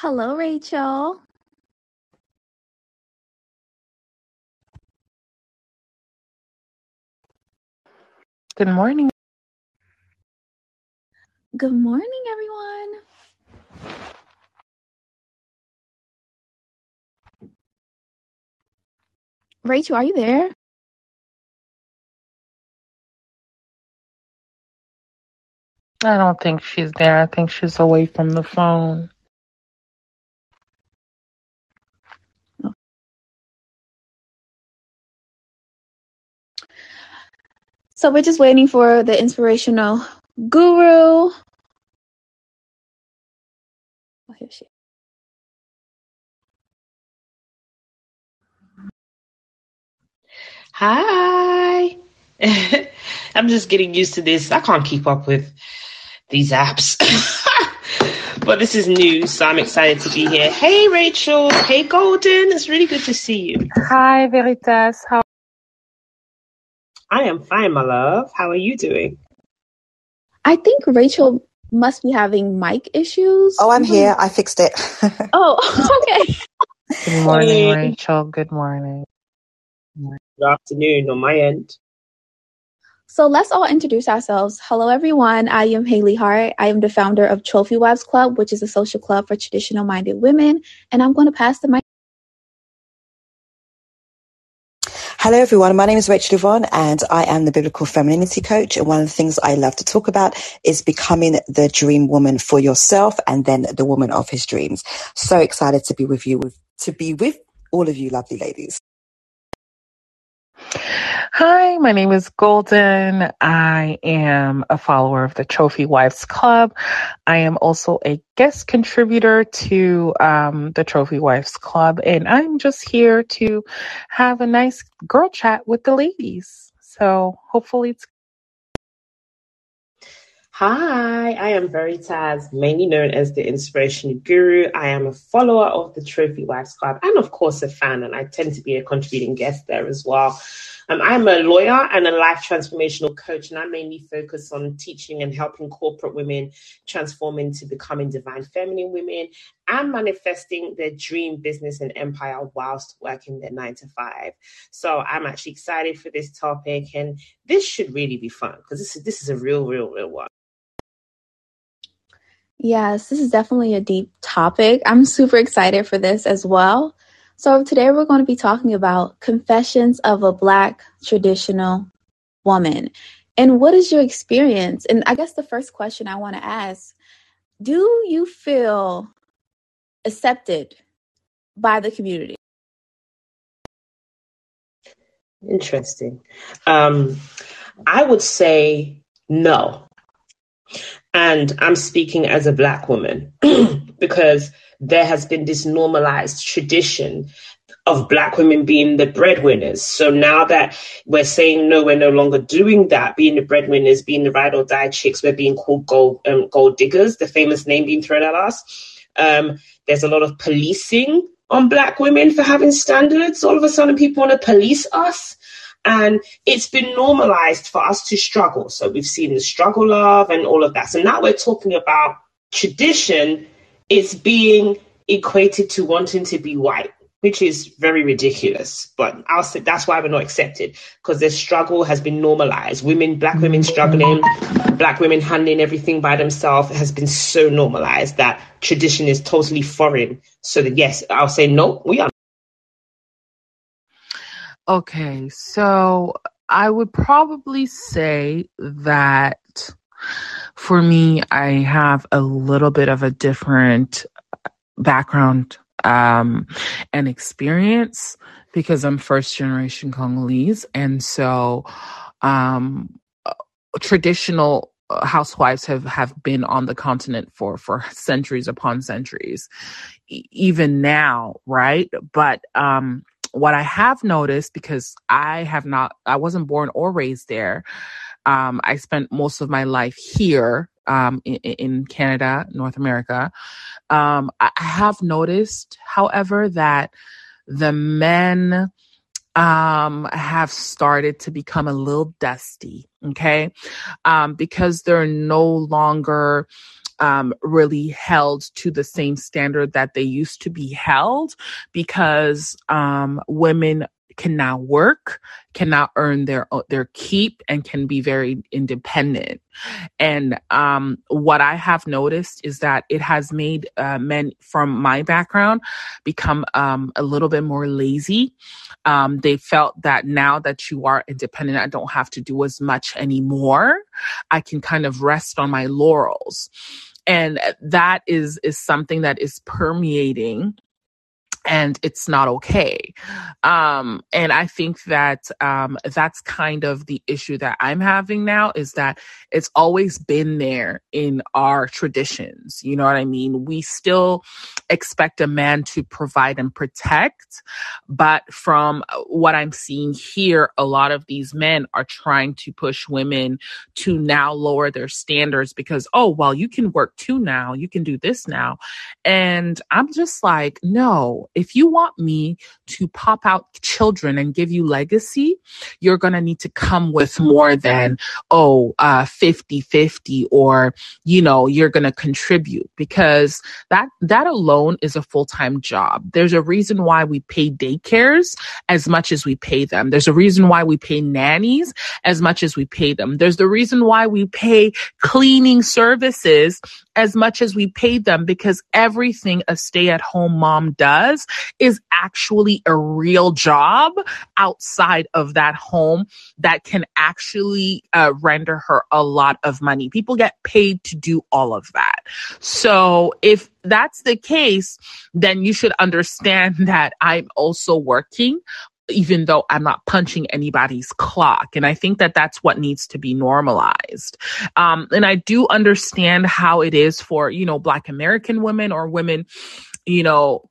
Hello, Rachel. Good morning. Good morning, everyone. Rachel, are you there? I don't think she's there. I think she's away from the phone. So we're just waiting for the inspirational guru. Oh, here she. Hi. I'm just getting used to this. I can't keep up with these apps. but this is new, so I'm excited to be here. Hey, Rachel. Hey, Golden. It's really good to see you. Hi, Veritas. How? I am fine, my love. How are you doing? I think Rachel must be having mic issues. Oh, I'm mm-hmm. here. I fixed it. Oh, okay. Good morning, Hey. Rachel. Good morning. Good afternoon on my end. So let's all introduce ourselves. Hello, everyone. I am Haley Hart. I am the founder of Trophy Wives Club, which is a social club for traditional minded women. And I'm going to pass the mic. Hello, everyone. My name is Rachel Yvonne, and I am the Biblical Femininity Coach. And one of the things I love to talk about is becoming the dream woman for yourself and then the woman of his dreams. So excited to be with you, to be with all of you lovely ladies. Hi, my name is Golden. I am a follower of the Trophy Wives Club. I am also a guest contributor to um, the Trophy Wives Club, and I'm just here to have a nice girl chat with the ladies. So hopefully it's Hi, I am Veritas, mainly known as the Inspiration Guru. I am a follower of the Trophy Wives Club and, of course, a fan, and I tend to be a contributing guest there as well. Um, I'm a lawyer and a life transformational coach, and I mainly focus on teaching and helping corporate women transform into becoming divine feminine women and manifesting their dream business and empire whilst working their nine to five. So I'm actually excited for this topic, and this should really be fun because this is this is a real, real, real one. Yes, this is definitely a deep topic. I'm super excited for this as well. So, today we're going to be talking about confessions of a Black traditional woman. And what is your experience? And I guess the first question I want to ask do you feel accepted by the community? Interesting. Um, I would say no. And I'm speaking as a Black woman because there has been this normalized tradition of Black women being the breadwinners. So now that we're saying no, we're no longer doing that, being the breadwinners, being the ride or die chicks, we're being called gold, um, gold diggers, the famous name being thrown at us. Um, there's a lot of policing on Black women for having standards. All of a sudden, people want to police us. And it's been normalized for us to struggle. So we've seen the struggle love and all of that. So now we're talking about tradition. It's being equated to wanting to be white, which is very ridiculous. But I'll say that's why we're not accepted because the struggle has been normalized. Women, black women struggling, black women handling everything by themselves has been so normalized that tradition is totally foreign. So that yes, I'll say no, we are Okay, so I would probably say that for me, I have a little bit of a different background um, and experience because I'm first generation Congolese. And so um, traditional uh, housewives have, have been on the continent for, for centuries upon centuries, e- even now, right? But um, what I have noticed, because I have not, I wasn't born or raised there. Um, I spent most of my life here um, in, in Canada, North America. Um, I have noticed, however, that the men um, have started to become a little dusty, okay? Um, because they're no longer um, really held to the same standard that they used to be held because um, women can now work, can now earn their their keep, and can be very independent. And um, what I have noticed is that it has made uh, men from my background become um, a little bit more lazy. Um, they felt that now that you are independent, I don't have to do as much anymore. I can kind of rest on my laurels and that is is something that is permeating and it's not okay. Um, and I think that um, that's kind of the issue that I'm having now is that it's always been there in our traditions. You know what I mean? We still expect a man to provide and protect, but from what I'm seeing here, a lot of these men are trying to push women to now lower their standards because, oh, well, you can work too now, you can do this now. And I'm just like, no, if you want me to pop out children and give you legacy, you're going to need to come with more than, oh, uh, 50 50 or, you know, you're going to contribute because that, that alone is a full time job. There's a reason why we pay daycares as much as we pay them. There's a reason why we pay nannies as much as we pay them. There's the reason why we pay cleaning services as much as we paid them because everything a stay at home mom does is actually a real job outside of that home that can actually uh, render her a lot of money. People get paid to do all of that. So if that's the case, then you should understand that I'm also working even though I'm not punching anybody's clock. And I think that that's what needs to be normalized. Um, and I do understand how it is for, you know, Black American women or women, you know,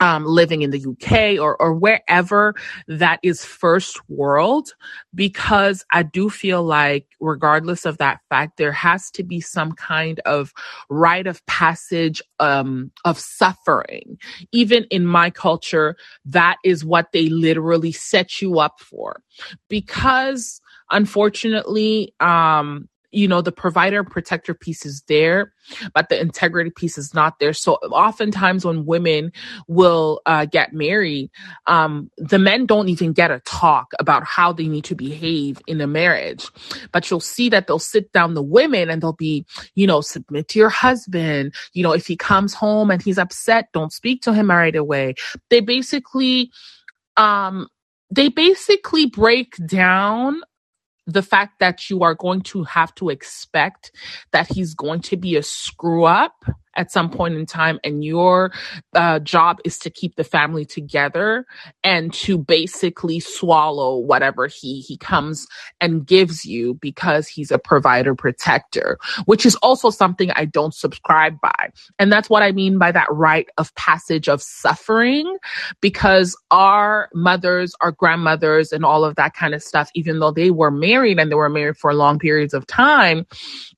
um, living in the UK or, or wherever that is first world, because I do feel like, regardless of that fact, there has to be some kind of rite of passage um, of suffering. Even in my culture, that is what they literally set you up for. Because unfortunately, um, you know, the provider protector piece is there, but the integrity piece is not there. So oftentimes when women will uh, get married, um, the men don't even get a talk about how they need to behave in a marriage. But you'll see that they'll sit down the women and they'll be, you know, submit to your husband. You know, if he comes home and he's upset, don't speak to him right away. They basically, um, they basically break down the fact that you are going to have to expect that he's going to be a screw up at some point in time and your uh, job is to keep the family together and to basically swallow whatever he he comes and gives you because he's a provider protector which is also something i don't subscribe by. And that's what i mean by that rite of passage of suffering because our mothers our grandmothers and all of that kind of stuff even though they were married and they were married for long periods of time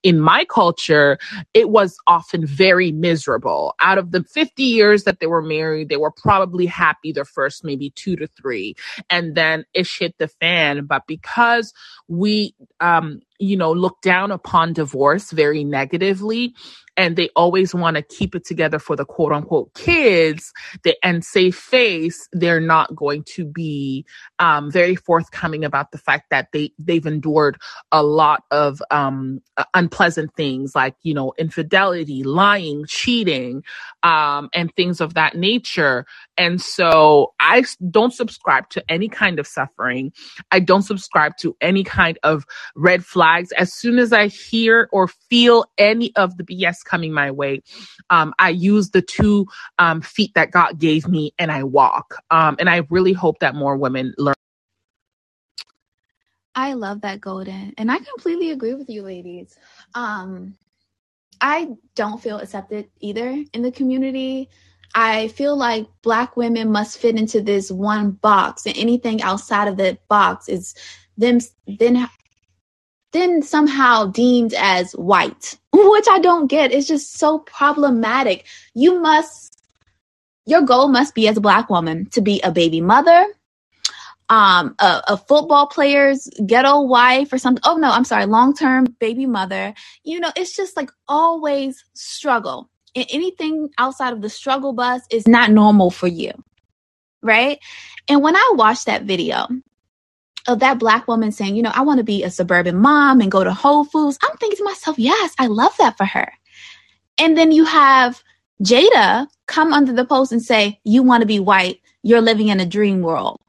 in my culture it was often very miserable. Out of the 50 years that they were married, they were probably happy the first maybe two to three. And then ish hit the fan. But because we, um, you know, look down upon divorce very negatively, and they always want to keep it together for the quote unquote kids and save face, they're not going to be um, very forthcoming about the fact that they they've endured a lot of um, unpleasant things like you know infidelity, lying, cheating, um, and things of that nature. And so I don't subscribe to any kind of suffering. I don't subscribe to any kind of red flags. As soon as I hear or feel any of the BS coming my way, um, I use the two um, feet that God gave me and I walk. Um, and I really hope that more women learn. I love that, Golden. And I completely agree with you, ladies. Um, I don't feel accepted either in the community. I feel like Black women must fit into this one box, and anything outside of that box is them then then somehow deemed as white, which I don't get. It's just so problematic. You must, your goal must be as a Black woman to be a baby mother, um, a, a, football player's ghetto wife or something. Oh no, I'm sorry, long term baby mother. You know, it's just like always struggle. And anything outside of the struggle bus is not normal for you. Right. And when I watched that video of that black woman saying, you know, I want to be a suburban mom and go to Whole Foods, I'm thinking to myself, yes, I love that for her. And then you have Jada come under the post and say, you want to be white, you're living in a dream world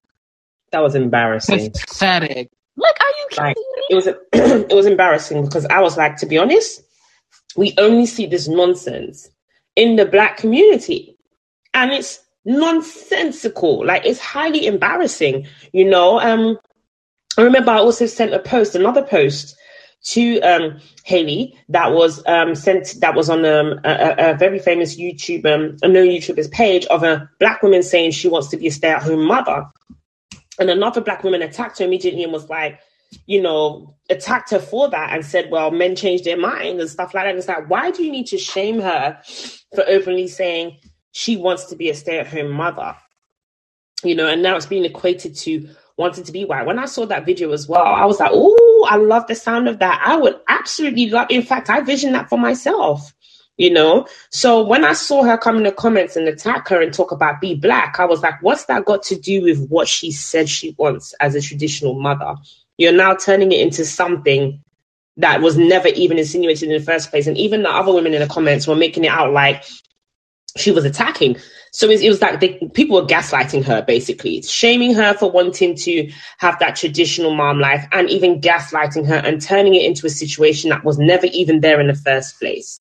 that was embarrassing. Pathetic. Like, are you kidding like, me? It was it was embarrassing because I was like, to be honest, we only see this nonsense in the black community, and it's nonsensical. Like, it's highly embarrassing. You know. Um, I remember I also sent a post, another post to um, Haley that was um, sent that was on um, a, a, very famous YouTube um, a known YouTuber's page of a black woman saying she wants to be a stay at home mother. And another black woman attacked her immediately and was like, you know, attacked her for that and said, well, men change their mind and stuff like that. And it's like, why do you need to shame her for openly saying she wants to be a stay at home mother? You know, and now it's being equated to wanting to be white. When I saw that video as well, I was like, oh, I love the sound of that. I would absolutely love, in fact, I vision that for myself you know? So when I saw her come in the comments and attack her and talk about be black, I was like, what's that got to do with what she said she wants as a traditional mother? You're now turning it into something that was never even insinuated in the first place. And even the other women in the comments were making it out like she was attacking. So it, was like they, people were gaslighting her, basically, shaming her for wanting to have that traditional mom life and even gaslighting her and turning it into a situation that was never even there in the first place.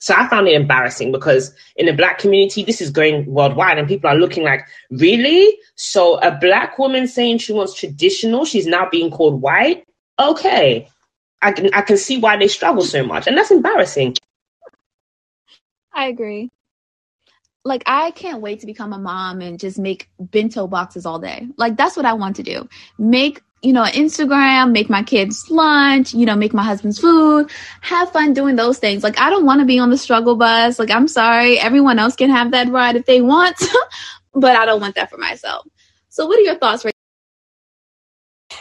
So I found it embarrassing because in the black community, this is going worldwide and people are looking like, really? So a black woman saying she wants traditional, she's now being called white? Okay. I can I can see why they struggle so much. And that's embarrassing. I agree. Like I can't wait to become a mom and just make bento boxes all day. Like that's what I want to do. Make you know, Instagram, make my kids lunch, you know, make my husband's food, have fun doing those things. Like, I don't want to be on the struggle bus. Like, I'm sorry, everyone else can have that ride if they want, but I don't want that for myself. So, what are your thoughts?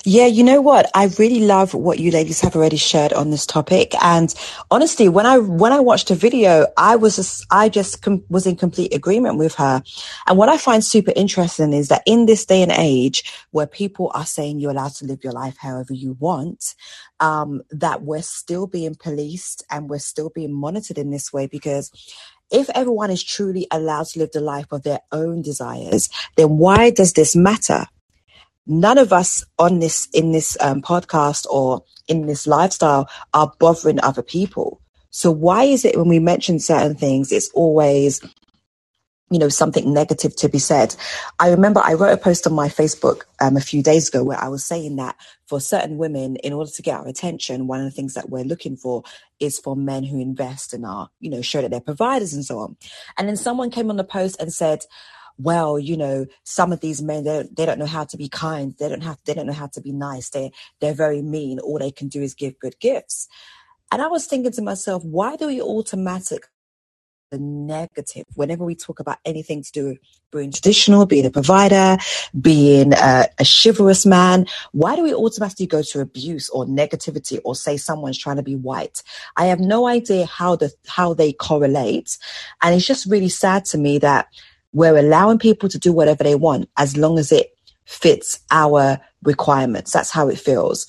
Yeah, you know what? I really love what you ladies have already shared on this topic. And honestly, when I when I watched the video, I was just, I just com- was in complete agreement with her. And what I find super interesting is that in this day and age, where people are saying you're allowed to live your life however you want, um, that we're still being policed and we're still being monitored in this way because if everyone is truly allowed to live the life of their own desires, then why does this matter? None of us on this in this um, podcast or in this lifestyle are bothering other people. So why is it when we mention certain things, it's always you know something negative to be said i remember i wrote a post on my facebook um, a few days ago where i was saying that for certain women in order to get our attention one of the things that we're looking for is for men who invest and are you know show that they're providers and so on and then someone came on the post and said well, you know, some of these men, they don't, they don't know how to be kind. They don't have, they don't know how to be nice. They, they're very mean. All they can do is give good gifts. And I was thinking to myself, why do we automatic the negative whenever we talk about anything to do with being traditional, being a provider, being a, a, chivalrous man. Why do we automatically go to abuse or negativity or say someone's trying to be white? I have no idea how the how they correlate, and it's just really sad to me that we're allowing people to do whatever they want as long as it fits our requirements. That's how it feels.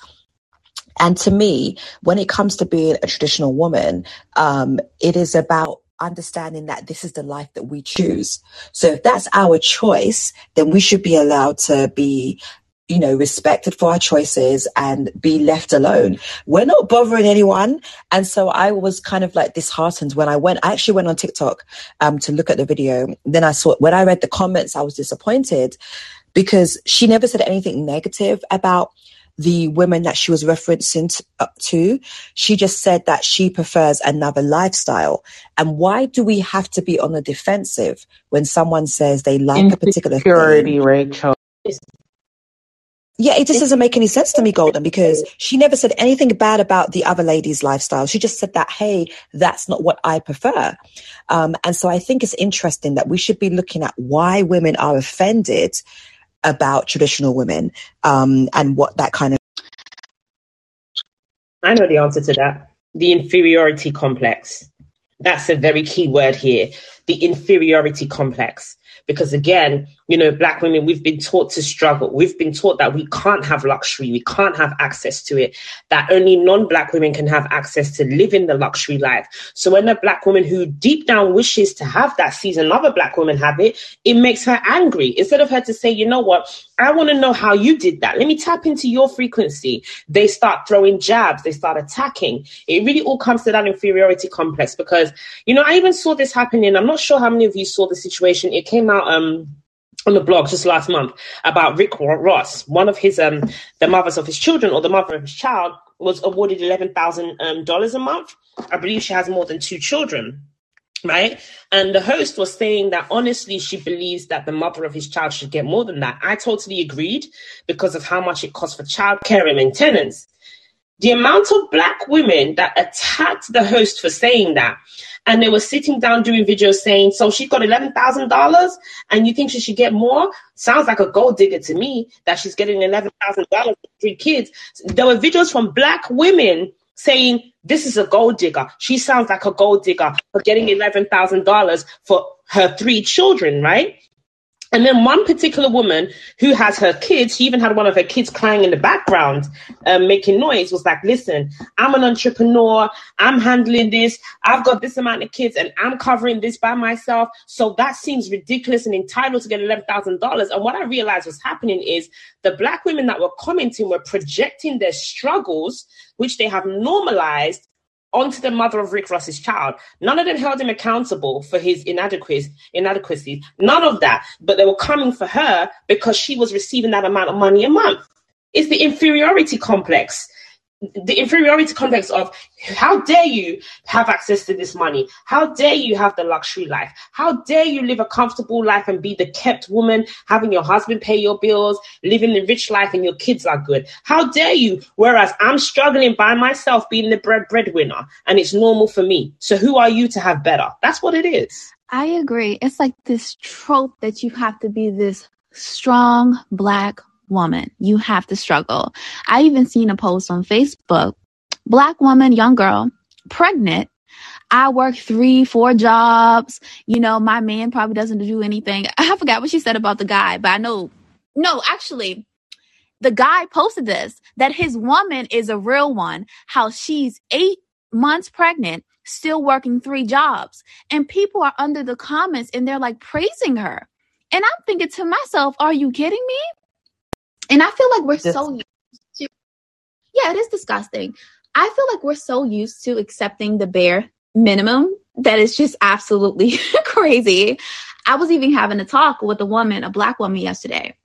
And to me, when it comes to being a traditional woman, um, it is about understanding that this is the life that we choose. So if that's our choice, then we should be allowed to be you know, respected for our choices and be left alone. We're not bothering anyone. And so I was kind of like disheartened when I went, I actually went on TikTok um, to look at the video. Then I saw, when I read the comments, I was disappointed because she never said anything negative about the women that she was referencing uh, to. She just said that she prefers another lifestyle. And why do we have to be on the defensive when someone says they like a particular thing? Rachel yeah, it just doesn't make any sense to me, Golden, because she never said anything bad about the other lady's lifestyle. She just said that, hey, that's not what I prefer. Um, and so I think it's interesting that we should be looking at why women are offended about traditional women um, and what that kind of. I know the answer to that. The inferiority complex. That's a very key word here. The inferiority complex. Because again, you know, black women, we've been taught to struggle. We've been taught that we can't have luxury, we can't have access to it, that only non black women can have access to living the luxury life. So when a black woman who deep down wishes to have that sees another black woman have it, it makes her angry. Instead of her to say, you know what, I want to know how you did that. Let me tap into your frequency. They start throwing jabs, they start attacking. It really all comes to that inferiority complex because, you know, I even saw this happening. I'm not sure how many of you saw the situation. It came out um on the blog just last month about Rick Ross. One of his um the mothers of his children or the mother of his child was awarded eleven thousand um, dollars a month. I believe she has more than two children. Right. And the host was saying that honestly, she believes that the mother of his child should get more than that. I totally agreed because of how much it costs for childcare and maintenance. The amount of black women that attacked the host for saying that and they were sitting down doing videos saying, so she got $11,000 and you think she should get more? Sounds like a gold digger to me that she's getting $11,000 for three kids. There were videos from black women saying, this is a gold digger. She sounds like a gold digger for getting $11,000 for her three children, right? And then one particular woman who has her kids, she even had one of her kids crying in the background, um, making noise, was like, listen, I'm an entrepreneur. I'm handling this. I've got this amount of kids and I'm covering this by myself. So that seems ridiculous and entitled to get $11,000. And what I realized was happening is the black women that were commenting were projecting their struggles, which they have normalized onto the mother of Rick Ross's child. None of them held him accountable for his inadequacies. None of that. But they were coming for her because she was receiving that amount of money a month. It's the inferiority complex the inferiority complex of how dare you have access to this money? How dare you have the luxury life? How dare you live a comfortable life and be the kept woman, having your husband pay your bills, living the rich life and your kids are good? How dare you? Whereas I'm struggling by myself being the bread breadwinner and it's normal for me. So who are you to have better? That's what it is. I agree. It's like this trope that you have to be this strong black woman. You have to struggle. I even seen a post on Facebook. Black woman, young girl, pregnant. I work three, four jobs. You know, my man probably doesn't do anything. I forgot what she said about the guy, but I know, no, actually, the guy posted this that his woman is a real one, how she's eight months pregnant, still working three jobs. And people are under the comments and they're like praising her. And I'm thinking to myself, are you kidding me? And I feel like we're Dis- so used to, yeah, it is disgusting. I feel like we're so used to accepting the bare minimum that is just absolutely crazy. I was even having a talk with a woman, a black woman yesterday.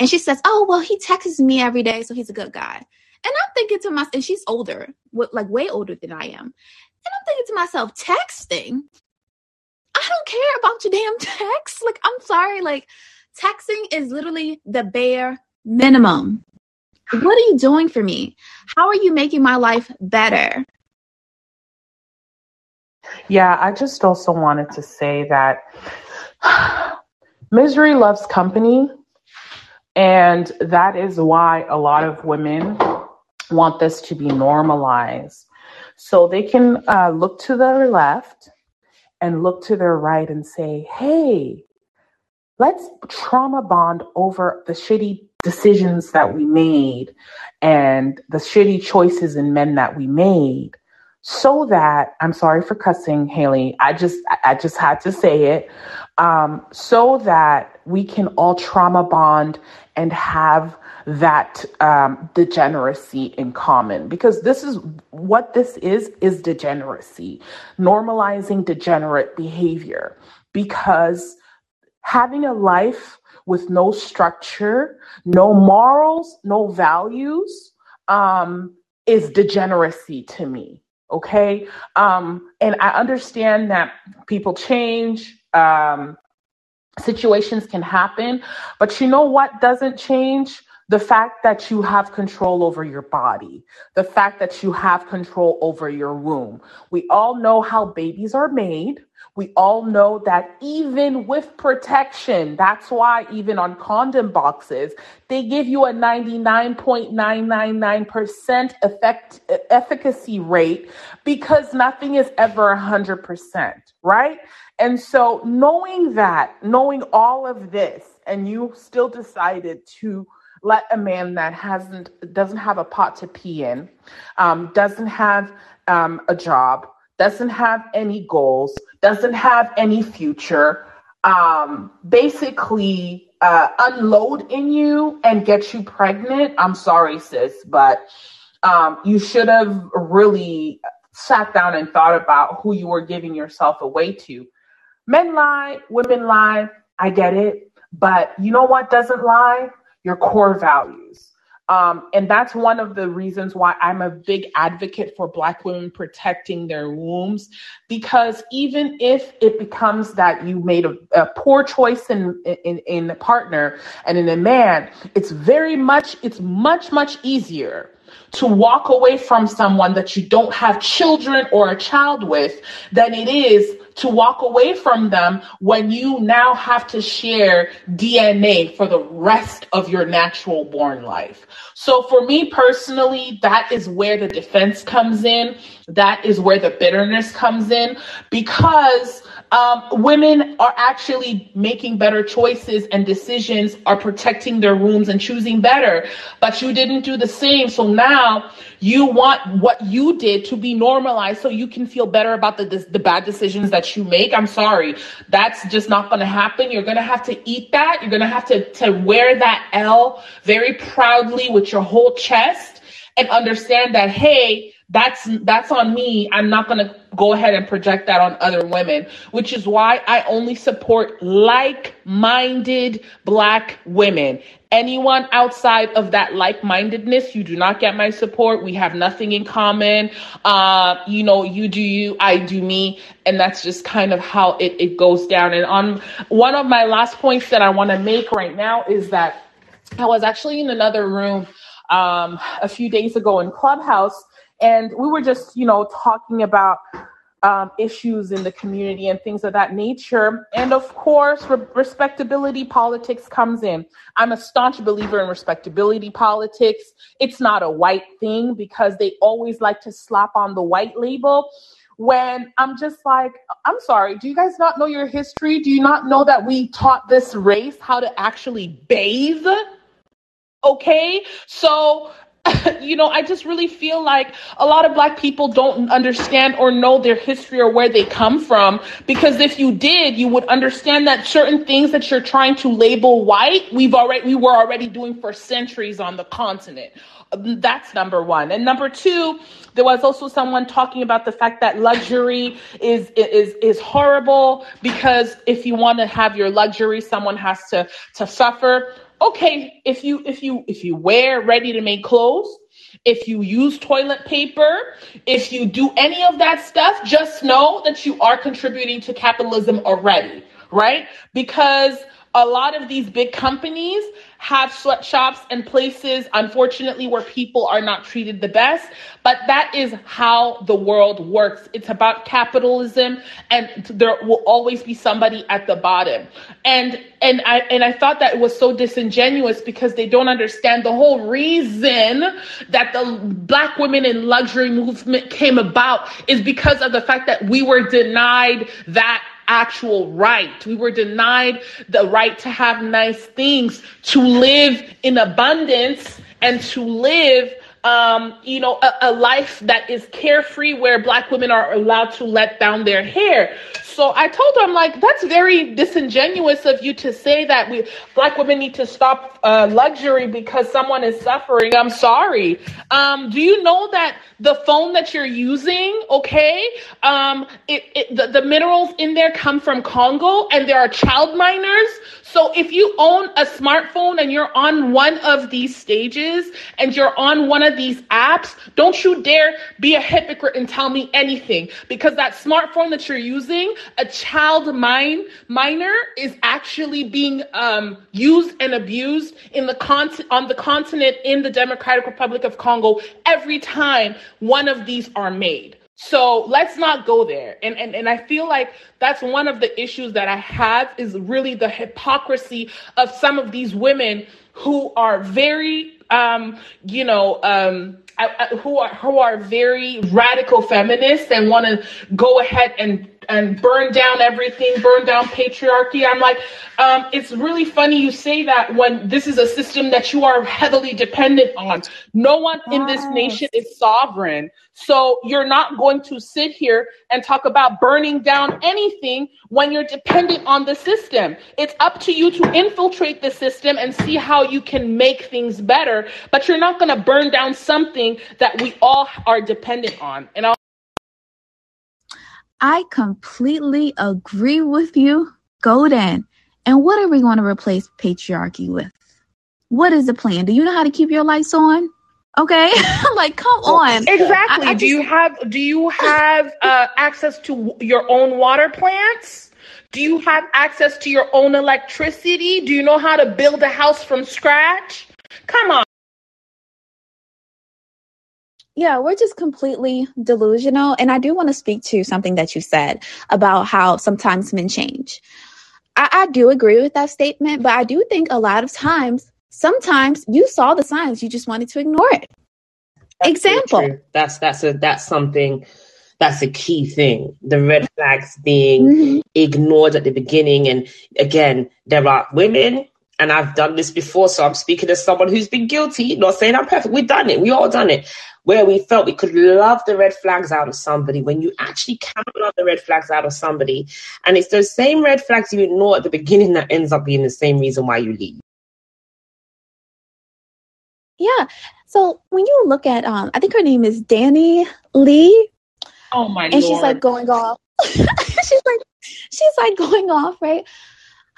And she says, Oh, well, he texts me every day, so he's a good guy. And I'm thinking to myself, and she's older, like way older than I am. And I'm thinking to myself, texting? I don't care about your damn text. Like, I'm sorry. Like, texting is literally the bare minimum. What are you doing for me? How are you making my life better? Yeah, I just also wanted to say that misery loves company. And that is why a lot of women want this to be normalized. So they can uh, look to their left and look to their right and say, hey, let's trauma bond over the shitty decisions that we made and the shitty choices in men that we made so that I'm sorry for cussing, Haley. I just I just had to say it. Um, so that we can all trauma bond and have that um, degeneracy in common because this is what this is is degeneracy normalizing degenerate behavior because having a life with no structure, no morals, no values, um, is degeneracy to me. Okay. Um, and I understand that people change, um, situations can happen, but you know what doesn't change? The fact that you have control over your body, the fact that you have control over your womb. We all know how babies are made. We all know that even with protection, that's why even on condom boxes, they give you a 99.999% effect, efficacy rate because nothing is ever 100%, right? And so knowing that, knowing all of this, and you still decided to let a man that hasn't doesn't have a pot to pee in, um, doesn't have um, a job, doesn't have any goals, doesn't have any future, um, basically uh, unload in you and get you pregnant. I'm sorry, sis, but um, you should have really sat down and thought about who you were giving yourself away to. Men lie, women lie. I get it. But you know what doesn't lie? Your core values. Um, and that's one of the reasons why I'm a big advocate for Black women protecting their wombs. Because even if it becomes that you made a, a poor choice in, in, in a partner and in a man, it's very much, it's much, much easier to walk away from someone that you don't have children or a child with than it is to walk away from them when you now have to share DNA for the rest of your natural born life. So for me personally, that is where the defense comes in. That is where the bitterness comes in because um, women are actually making better choices and decisions, are protecting their wombs and choosing better. But you didn't do the same. So now you want what you did to be normalized so you can feel better about the, the, the bad decisions that you make. I'm sorry. That's just not going to happen. You're going to have to eat that. You're going to have to, to wear that L very proudly with your whole chest and understand that, hey, that's that's on me. I'm not going to go ahead and project that on other women which is why i only support like-minded black women. Anyone outside of that like-mindedness you do not get my support. We have nothing in common. Uh, you know you do you i do me. And that's just kind of how it, it goes down. And on one of my last points that i want to make right now is that i was actually in another room um, a few days ago in clubhouse and we were just, you know, talking about um, issues in the community and things of that nature. And of course, re- respectability politics comes in. I'm a staunch believer in respectability politics. It's not a white thing because they always like to slap on the white label. When I'm just like, I'm sorry, do you guys not know your history? Do you not know that we taught this race how to actually bathe? Okay, so you know, I just really feel like a lot of black people don't understand or know their history or where they come from. Because if you did, you would understand that certain things that you're trying to label white, we've already, we were already doing for centuries on the continent. That's number one. And number two, there was also someone talking about the fact that luxury is is is horrible because if you want to have your luxury, someone has to to suffer okay, if you if you if you wear ready to make clothes, if you use toilet paper, if you do any of that stuff, just know that you are contributing to capitalism already, right? Because a lot of these big companies have sweatshops and places, unfortunately, where people are not treated the best. But that is how the world works. It's about capitalism, and there will always be somebody at the bottom. And and I and I thought that it was so disingenuous because they don't understand the whole reason that the black women in luxury movement came about is because of the fact that we were denied that actual right. We were denied the right to have nice things, to live in abundance, and to live um, you know, a, a, life that is carefree where black women are allowed to let down their hair. So I told her, I'm like, that's very disingenuous of you to say that we black women need to stop uh, luxury because someone is suffering. I'm sorry. Um, do you know that the phone that you're using, okay, um, it, it, the, the minerals in there come from Congo and there are child miners. So if you own a smartphone and you're on one of these stages and you're on one of these apps, don't you dare be a hypocrite and tell me anything because that smartphone that you're using, a child mine miner is actually being um, used and abused in the con- on the continent in the Democratic Republic of Congo every time one of these are made. So let's not go there. And, and and I feel like that's one of the issues that I have is really the hypocrisy of some of these women who are very um, you know, um, i who are who are very radical feminists and want to go ahead and and burn down everything, burn down patriarchy. I'm like, um, it's really funny you say that when this is a system that you are heavily dependent on. No one in this nation is sovereign. So you're not going to sit here and talk about burning down anything when you're dependent on the system. It's up to you to infiltrate the system and see how you can make things better, but you're not going to burn down something that we all are dependent on. And I'll I completely agree with you, Golden. And what are we going to replace patriarchy with? What is the plan? Do you know how to keep your lights on? Okay, like come on. Exactly. I, I do just... you have do you have uh, access to your own water plants? Do you have access to your own electricity? Do you know how to build a house from scratch? Come on. Yeah, we're just completely delusional. And I do want to speak to something that you said about how sometimes men change. I, I do agree with that statement, but I do think a lot of times, sometimes you saw the signs, you just wanted to ignore it. That's Example. That's that's a that's something that's a key thing. The red flags being mm-hmm. ignored at the beginning. And again, there are women and I've done this before, so I'm speaking as someone who's been guilty, not saying I'm perfect. We've done it. We all done it. Where we felt we could love the red flags out of somebody when you actually cannot love the red flags out of somebody. And it's those same red flags you ignore at the beginning that ends up being the same reason why you leave. Yeah. So when you look at um I think her name is Danny Lee. Oh my And Lord. she's like going off. she's like she's like going off, right?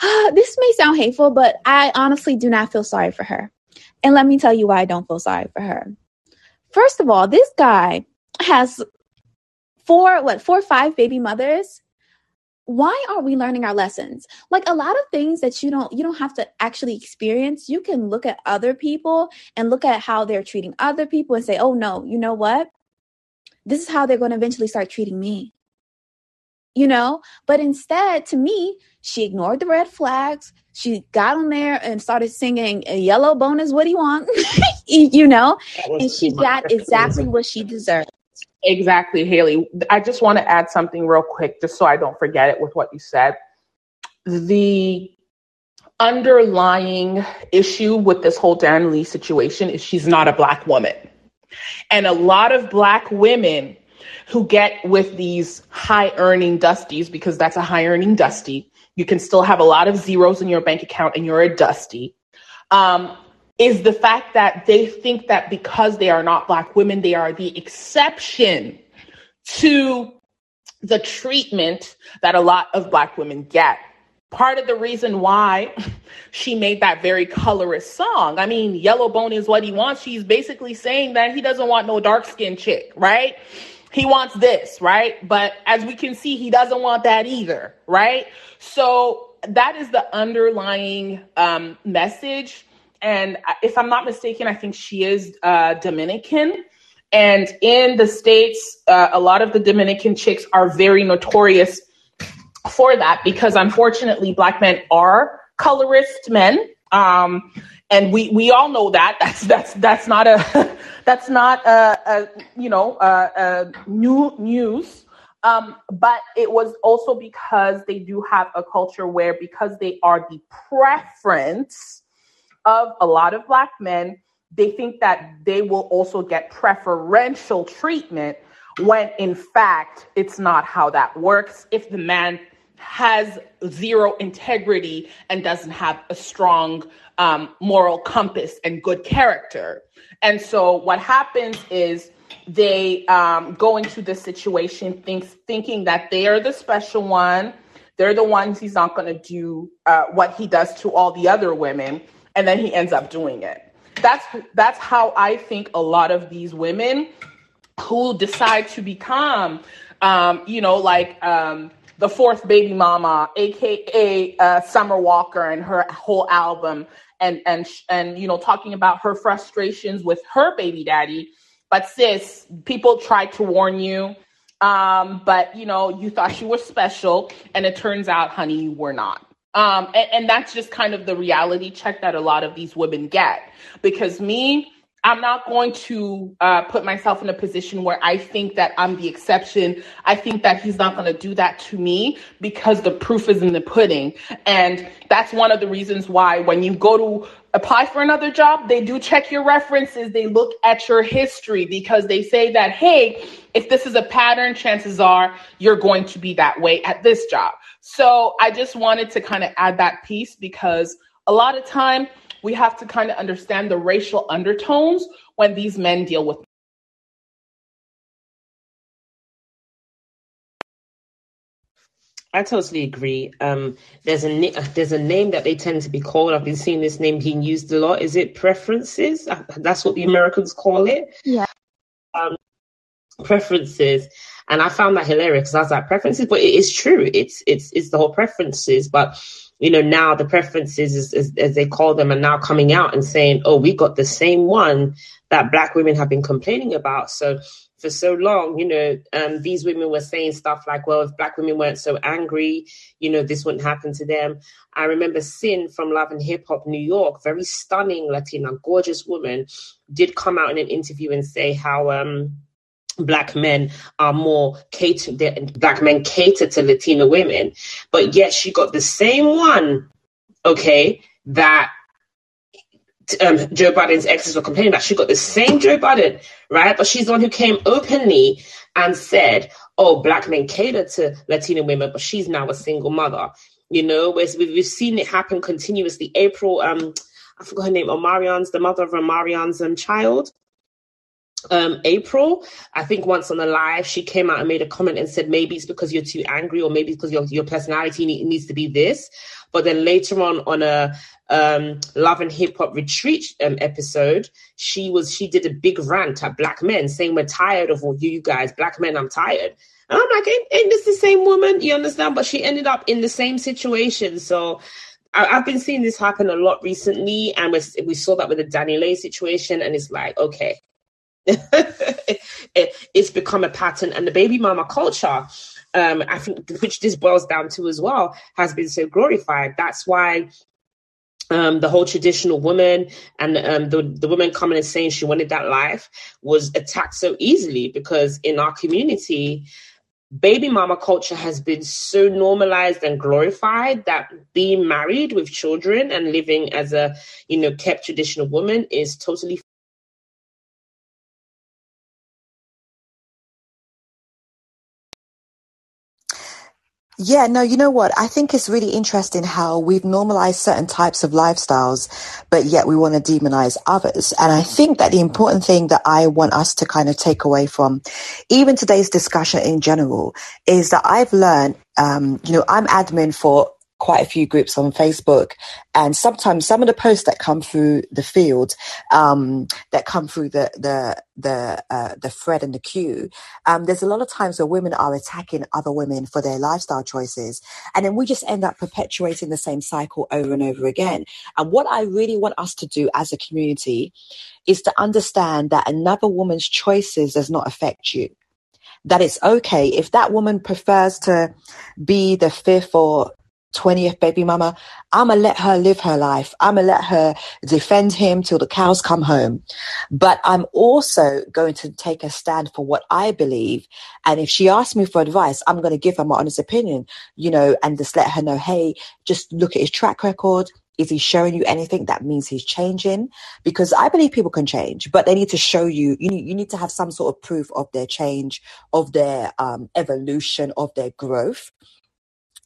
this may sound hateful, but I honestly do not feel sorry for her. And let me tell you why I don't feel sorry for her. First of all, this guy has four, what, four or five baby mothers. Why aren't we learning our lessons? Like a lot of things that you don't you don't have to actually experience. You can look at other people and look at how they're treating other people and say, "Oh no, you know what? This is how they're going to eventually start treating me." You know? But instead, to me, she ignored the red flags. She got on there and started singing a yellow bonus, what do you want? you know? And she got exactly what she deserved. Exactly, Haley. I just want to add something real quick, just so I don't forget it with what you said. The underlying issue with this whole Dan Lee situation is she's not a black woman. And a lot of black women who get with these high earning dusties, because that's a high earning dusty, you can still have a lot of zeros in your bank account and you're a dusty. Um, is the fact that they think that because they are not black women, they are the exception to the treatment that a lot of black women get. Part of the reason why she made that very colorist song. I mean, Yellow Bone is what he wants. She's basically saying that he doesn't want no dark skinned chick, right? He wants this, right? But as we can see, he doesn't want that either, right? So that is the underlying um, message. And if I'm not mistaken, I think she is uh, Dominican. And in the States, uh, a lot of the Dominican chicks are very notorious for that because unfortunately, black men are colorist men. Um, and we we all know that. That's that's that's not a that's not a, a you know a, a new news. Um, but it was also because they do have a culture where because they are the preference of a lot of black men they think that they will also get preferential treatment when in fact it's not how that works. If the man has zero integrity and doesn't have a strong um, moral compass and good character. And so what happens is they um, go into this situation thinks, thinking that they are the special one. They're the ones he's not going to do uh, what he does to all the other women, and then he ends up doing it. That's that's how I think a lot of these women who decide to become, um, you know, like um, the fourth baby mama, aka uh, Summer Walker, and her whole album, and and and you know talking about her frustrations with her baby daddy. But sis, people try to warn you. Um, but you know, you thought you were special, and it turns out, honey, you were not. Um, and, and that's just kind of the reality check that a lot of these women get. Because me, I'm not going to uh, put myself in a position where I think that I'm the exception. I think that he's not going to do that to me because the proof is in the pudding. And that's one of the reasons why when you go to apply for another job, they do check your references. They look at your history because they say that, hey, if this is a pattern, chances are you're going to be that way at this job. So I just wanted to kind of add that piece because a lot of time, we have to kind of understand the racial undertones when these men deal with I totally agree. Um, there's a there's a name that they tend to be called. I've been seeing this name being used a lot. Is it preferences? Uh, that's what the Americans call it. Yeah. Um, preferences, and I found that hilarious because I was like preferences, but it is true. It's it's it's the whole preferences, but you know, now the preferences, as, they call them, are now coming out and saying, oh, we got the same one that Black women have been complaining about. So for so long, you know, um, these women were saying stuff like, well, if Black women weren't so angry, you know, this wouldn't happen to them. I remember Cyn from Love and Hip Hop New York, very stunning Latina, gorgeous woman, did come out in an interview and say how, um, black men are more catered black men cater to Latina women. But yet she got the same one, okay, that um, Joe Budden's exes were complaining about. She got the same Joe Budden, right? But she's the one who came openly and said, "Oh, black men cater to Latina women," but she's now a single mother. You know, whereas we've seen it happen continuously. Apryl, um, I forgot her name, Omarion's the mother of Omarion's um, child um, Apryl, I think once on the live, she came out and made a comment and said maybe it's because you're too angry or maybe because your your personality needs to be this. But then later on, on a um, love and hip hop retreat um, episode, she was she did a big rant at black men saying we're tired of all you guys, black men. I'm tired. And I'm like, ain't, ain't this the same woman? You understand? But she ended up in the same situation. So I, have been seeing this happen a lot recently, and we we saw that with the DaniLeigh situation, and it's like, okay, it, it's become a pattern, and the baby mama culture, um, I think, which this boils down to as well, has been so glorified. That's why um, the whole traditional woman and um, the the woman coming and saying she wanted that life was attacked so easily because in our community, baby mama culture has been so normalized and glorified that being married with children and living as a you know kept traditional woman is totally Yeah, no, you know what? I think it's really interesting how we've normalized certain types of lifestyles, but yet we want to demonize others. And I think that the important thing that I want us to kind of take away from even today's discussion in general is that I've learned, um, you know, I'm admin for quite a few groups on Facebook, and sometimes some of the posts that come through the field, um, that come through the the the uh, the thread and the queue, um, there's a lot of times where women are attacking other women for their lifestyle choices, and then we just end up perpetuating the same cycle over and over again. And what I really want us to do as a community is to understand that another woman's choices does not affect you. That it's okay if that woman prefers to be the fifth or 20th baby mama, I'ma let her live her life. I'ma let her defend him till the cows come home. But I'm also going to take a stand for what I believe. And if she asks me for advice, I'm going to give her my honest opinion, you know, and just let her know, hey, just look at his track record. Is he showing you anything that means he's changing? Because I believe people can change, but they need to show you, you need, you need to have some sort of proof of their change, of their um, evolution, of their growth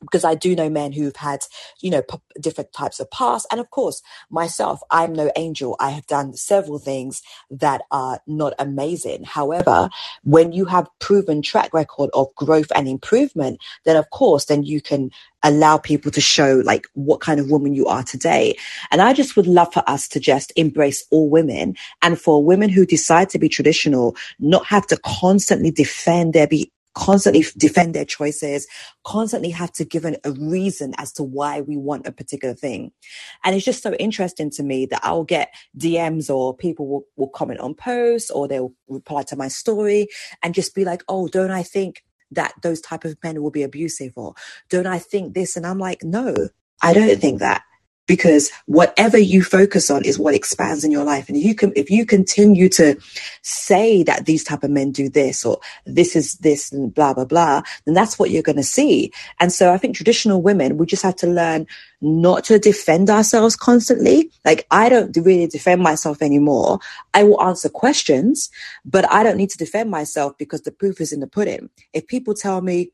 because I do know men who've had, you know, p- different types of past. And of course, myself, I'm no angel. I have done several things that are not amazing. However, when you have proven track record of growth and improvement, then of course, then you can allow people to show like what kind of woman you are today. And I just would love for us to just embrace all women and for women who decide to be traditional, not have to constantly defend their be constantly defend their choices, constantly have to give an, a reason as to why we want a particular thing. And it's just so interesting to me that I'll get DMs or people will, will comment on posts or they'll reply to my story and just be like, oh, don't I think that those type of men will be abusive or don't I think this? And I'm like, no, I don't think that because whatever you focus on is what expands in your life. And you can if you continue to say that these type of men do this or this is this and blah blah blah then that's what you're going to see. And so i think traditional women we just have to learn not to defend ourselves constantly. Like i don't really defend myself anymore. I will answer questions but i don't need to defend myself because the proof is in the pudding. If people tell me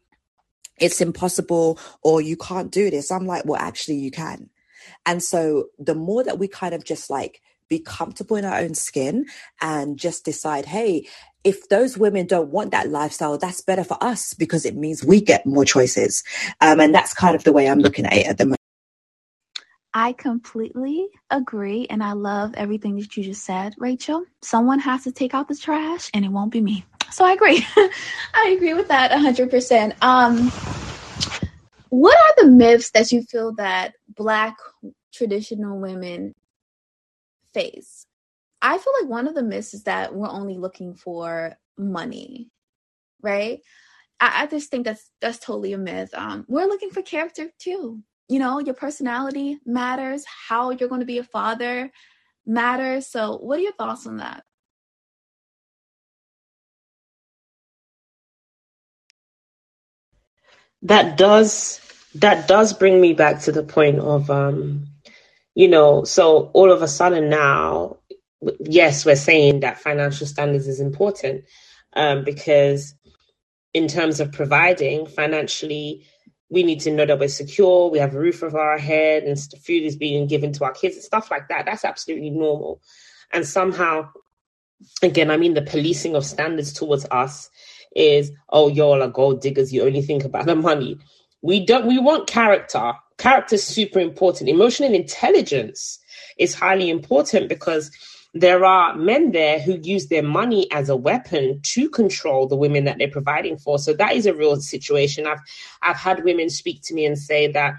it's impossible or you can't do this i'm like well actually you can and so the more that we kind of just like be comfortable in our own skin and just decide, hey, if those women don't want that lifestyle, that's better for us because it means we get more choices. Um, and that's kind of the way I'm looking at it at the moment. I completely agree. And I love everything that you just said, Rachel. Someone has to take out the trash and it won't be me. So I agree. I agree with that 100%. Um, what are the myths that you feel that Black traditional women face? I feel like one of the myths is that we're only looking for money, right? I, I just think that's that's totally a myth. Um, we're looking for character too. You know, your personality matters. How you're going to be a father matters. So, what are your thoughts on that? That does that does bring me back to the point of um you know so all of a sudden now yes we're saying that financial standards is important um because in terms of providing financially we need to know that we're secure we have a roof over our head and food is being given to our kids and stuff like that. That's absolutely normal. And somehow again i mean the policing of standards towards us is oh y'all are gold diggers you only think about the money. We don't we want character. Character is super important. Emotional intelligence is highly important because there are men there who use their money as a weapon to control the women that they're providing for. So that is a real situation. I've I've had women speak to me and say that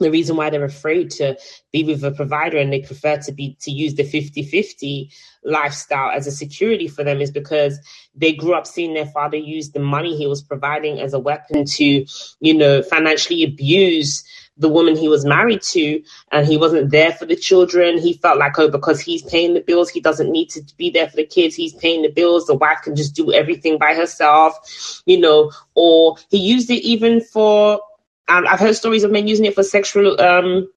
the reason why they're afraid to be with a provider and they prefer to be to use the 50-50 lifestyle as a security for them is because they grew up seeing their father use the money he was providing as a weapon to you know financially abuse the woman he was married to and he wasn't there for the children. He felt like oh because he's paying the bills he doesn't need to be there for the kids. He's paying the bills. The wife can just do everything by herself you know or he used it even for um, I've heard stories of men using it for sexual um,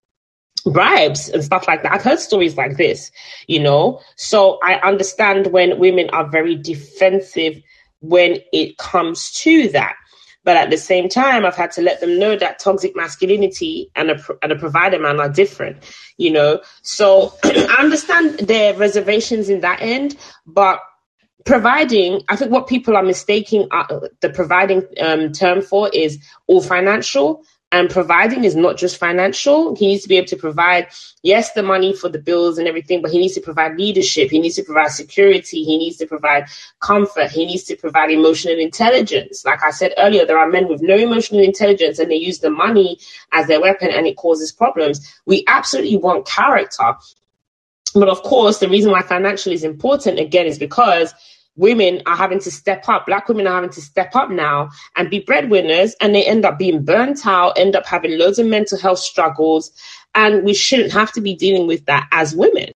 bribes and stuff like that. I've heard stories like this, you know. So I understand when women are very defensive when it comes to that. But at the same time, I've had to let them know that toxic masculinity and a, and a provider man are different, you know. So I understand their reservations in that end, but providing i think what people are mistaking uh, the providing um, term for is all financial. And providing is not just financial. He needs to be able to provide yes the money for the bills and everything but he needs to provide leadership. He needs to provide security. He needs to provide comfort. He needs to provide emotional intelligence. Like i said earlier there are men with no emotional intelligence and they use the money as their weapon and it causes problems. We absolutely want character but of course, the reason why financial is important again is because women are having to step up. Black women are having to step up now and be breadwinners, and they end up being burnt out, end up having loads of mental health struggles. And we shouldn't have to be dealing with that as women.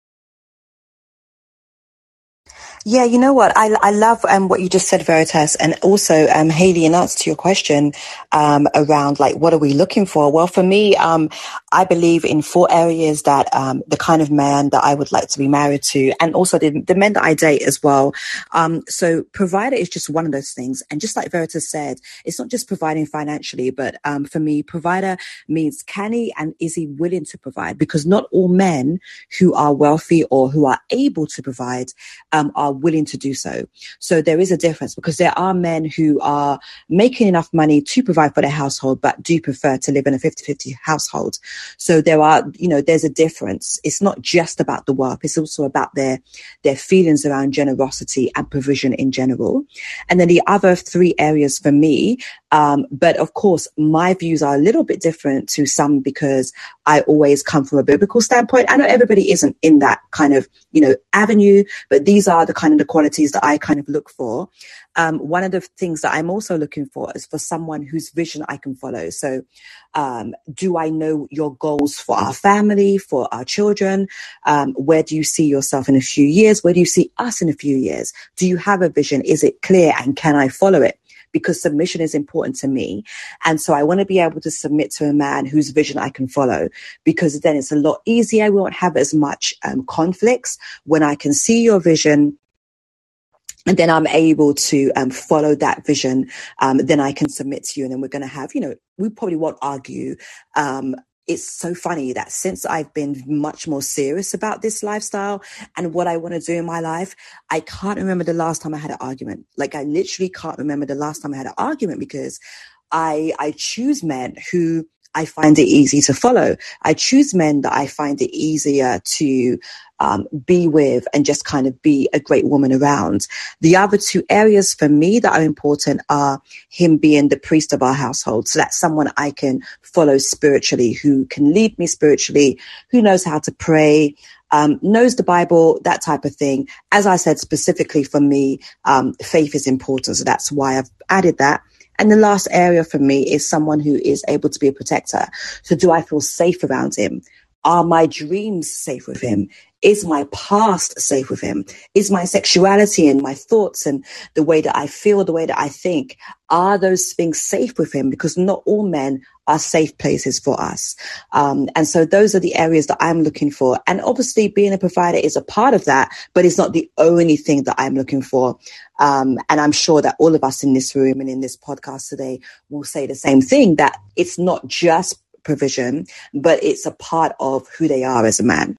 Yeah, you know what? I, I love um, what you just said, Veritas, and also um, Haley. In answer to your question um, around like what are we looking for? Well, for me, um, I believe in four areas that um, the kind of man that I would like to be married to, and also the, the men that I date as well. Um, so, provider is just one of those things, and just like Veritas said, it's not just providing financially, but for me, provider means can he and is he willing to provide? Because not all men who are wealthy or who are able to provide are are willing to do so. So there is a difference because there are men who are making enough money to provide for their household, but do prefer to live in a 50-50 household. So there are, you know, there's a difference. It's not just about the work. It's also about their, their feelings around generosity and provision in general. And then the other three areas for me, um, but of course, my views are a little bit different to some because I always come from a biblical standpoint. I know everybody isn't in that kind of, you know, avenue, but these are the kind of the qualities that I kind of look for. Um, one of the things that I'm also looking for is for someone whose vision I can follow. So, um, do I know your goals for our family, for our children? Um, where do you see yourself in a few years? Where do you see us in a few years? Do you have a vision? Is it clear and can I follow it? because submission is important to me. And so I want to be able to submit to a man whose vision I can follow because then it's a lot easier. We won't have as much um, conflicts when I can see your vision and then I'm able to um, follow that vision. Um, then I can submit to you, and then we're going to have, you know, we probably won't argue um, it's so funny that since I've been much more serious about this lifestyle and what I want to do in my life, I can't remember the last time I had an argument. Like I literally can't remember the last time I had an argument because I I choose men who I find it easy to follow. I choose men that I find it easier to um, be with and just kind of be a great woman around. The other two areas for me that are important are him being the priest of our household. So that's someone I can follow spiritually, who can lead me spiritually, who knows how to pray, um, knows the Bible, that type of thing. As I said, specifically for me, um, faith is important. So that's why I've added that. And the last area for me is someone who is able to be a protector. So do I feel safe around him? Are my dreams safe with him? Is my past safe with him? Is my sexuality and my thoughts and the way that I feel, the way that I think, are those things safe with him? Because not all men are safe places for us. Um, and so those are the areas that I'm looking for. And obviously being a provider is a part of that, but it's not the only thing that I'm looking for. Um, and I'm sure that all of us in this room and in this podcast today will say the same thing that it's not just provision, but it's a part of who they are as a man.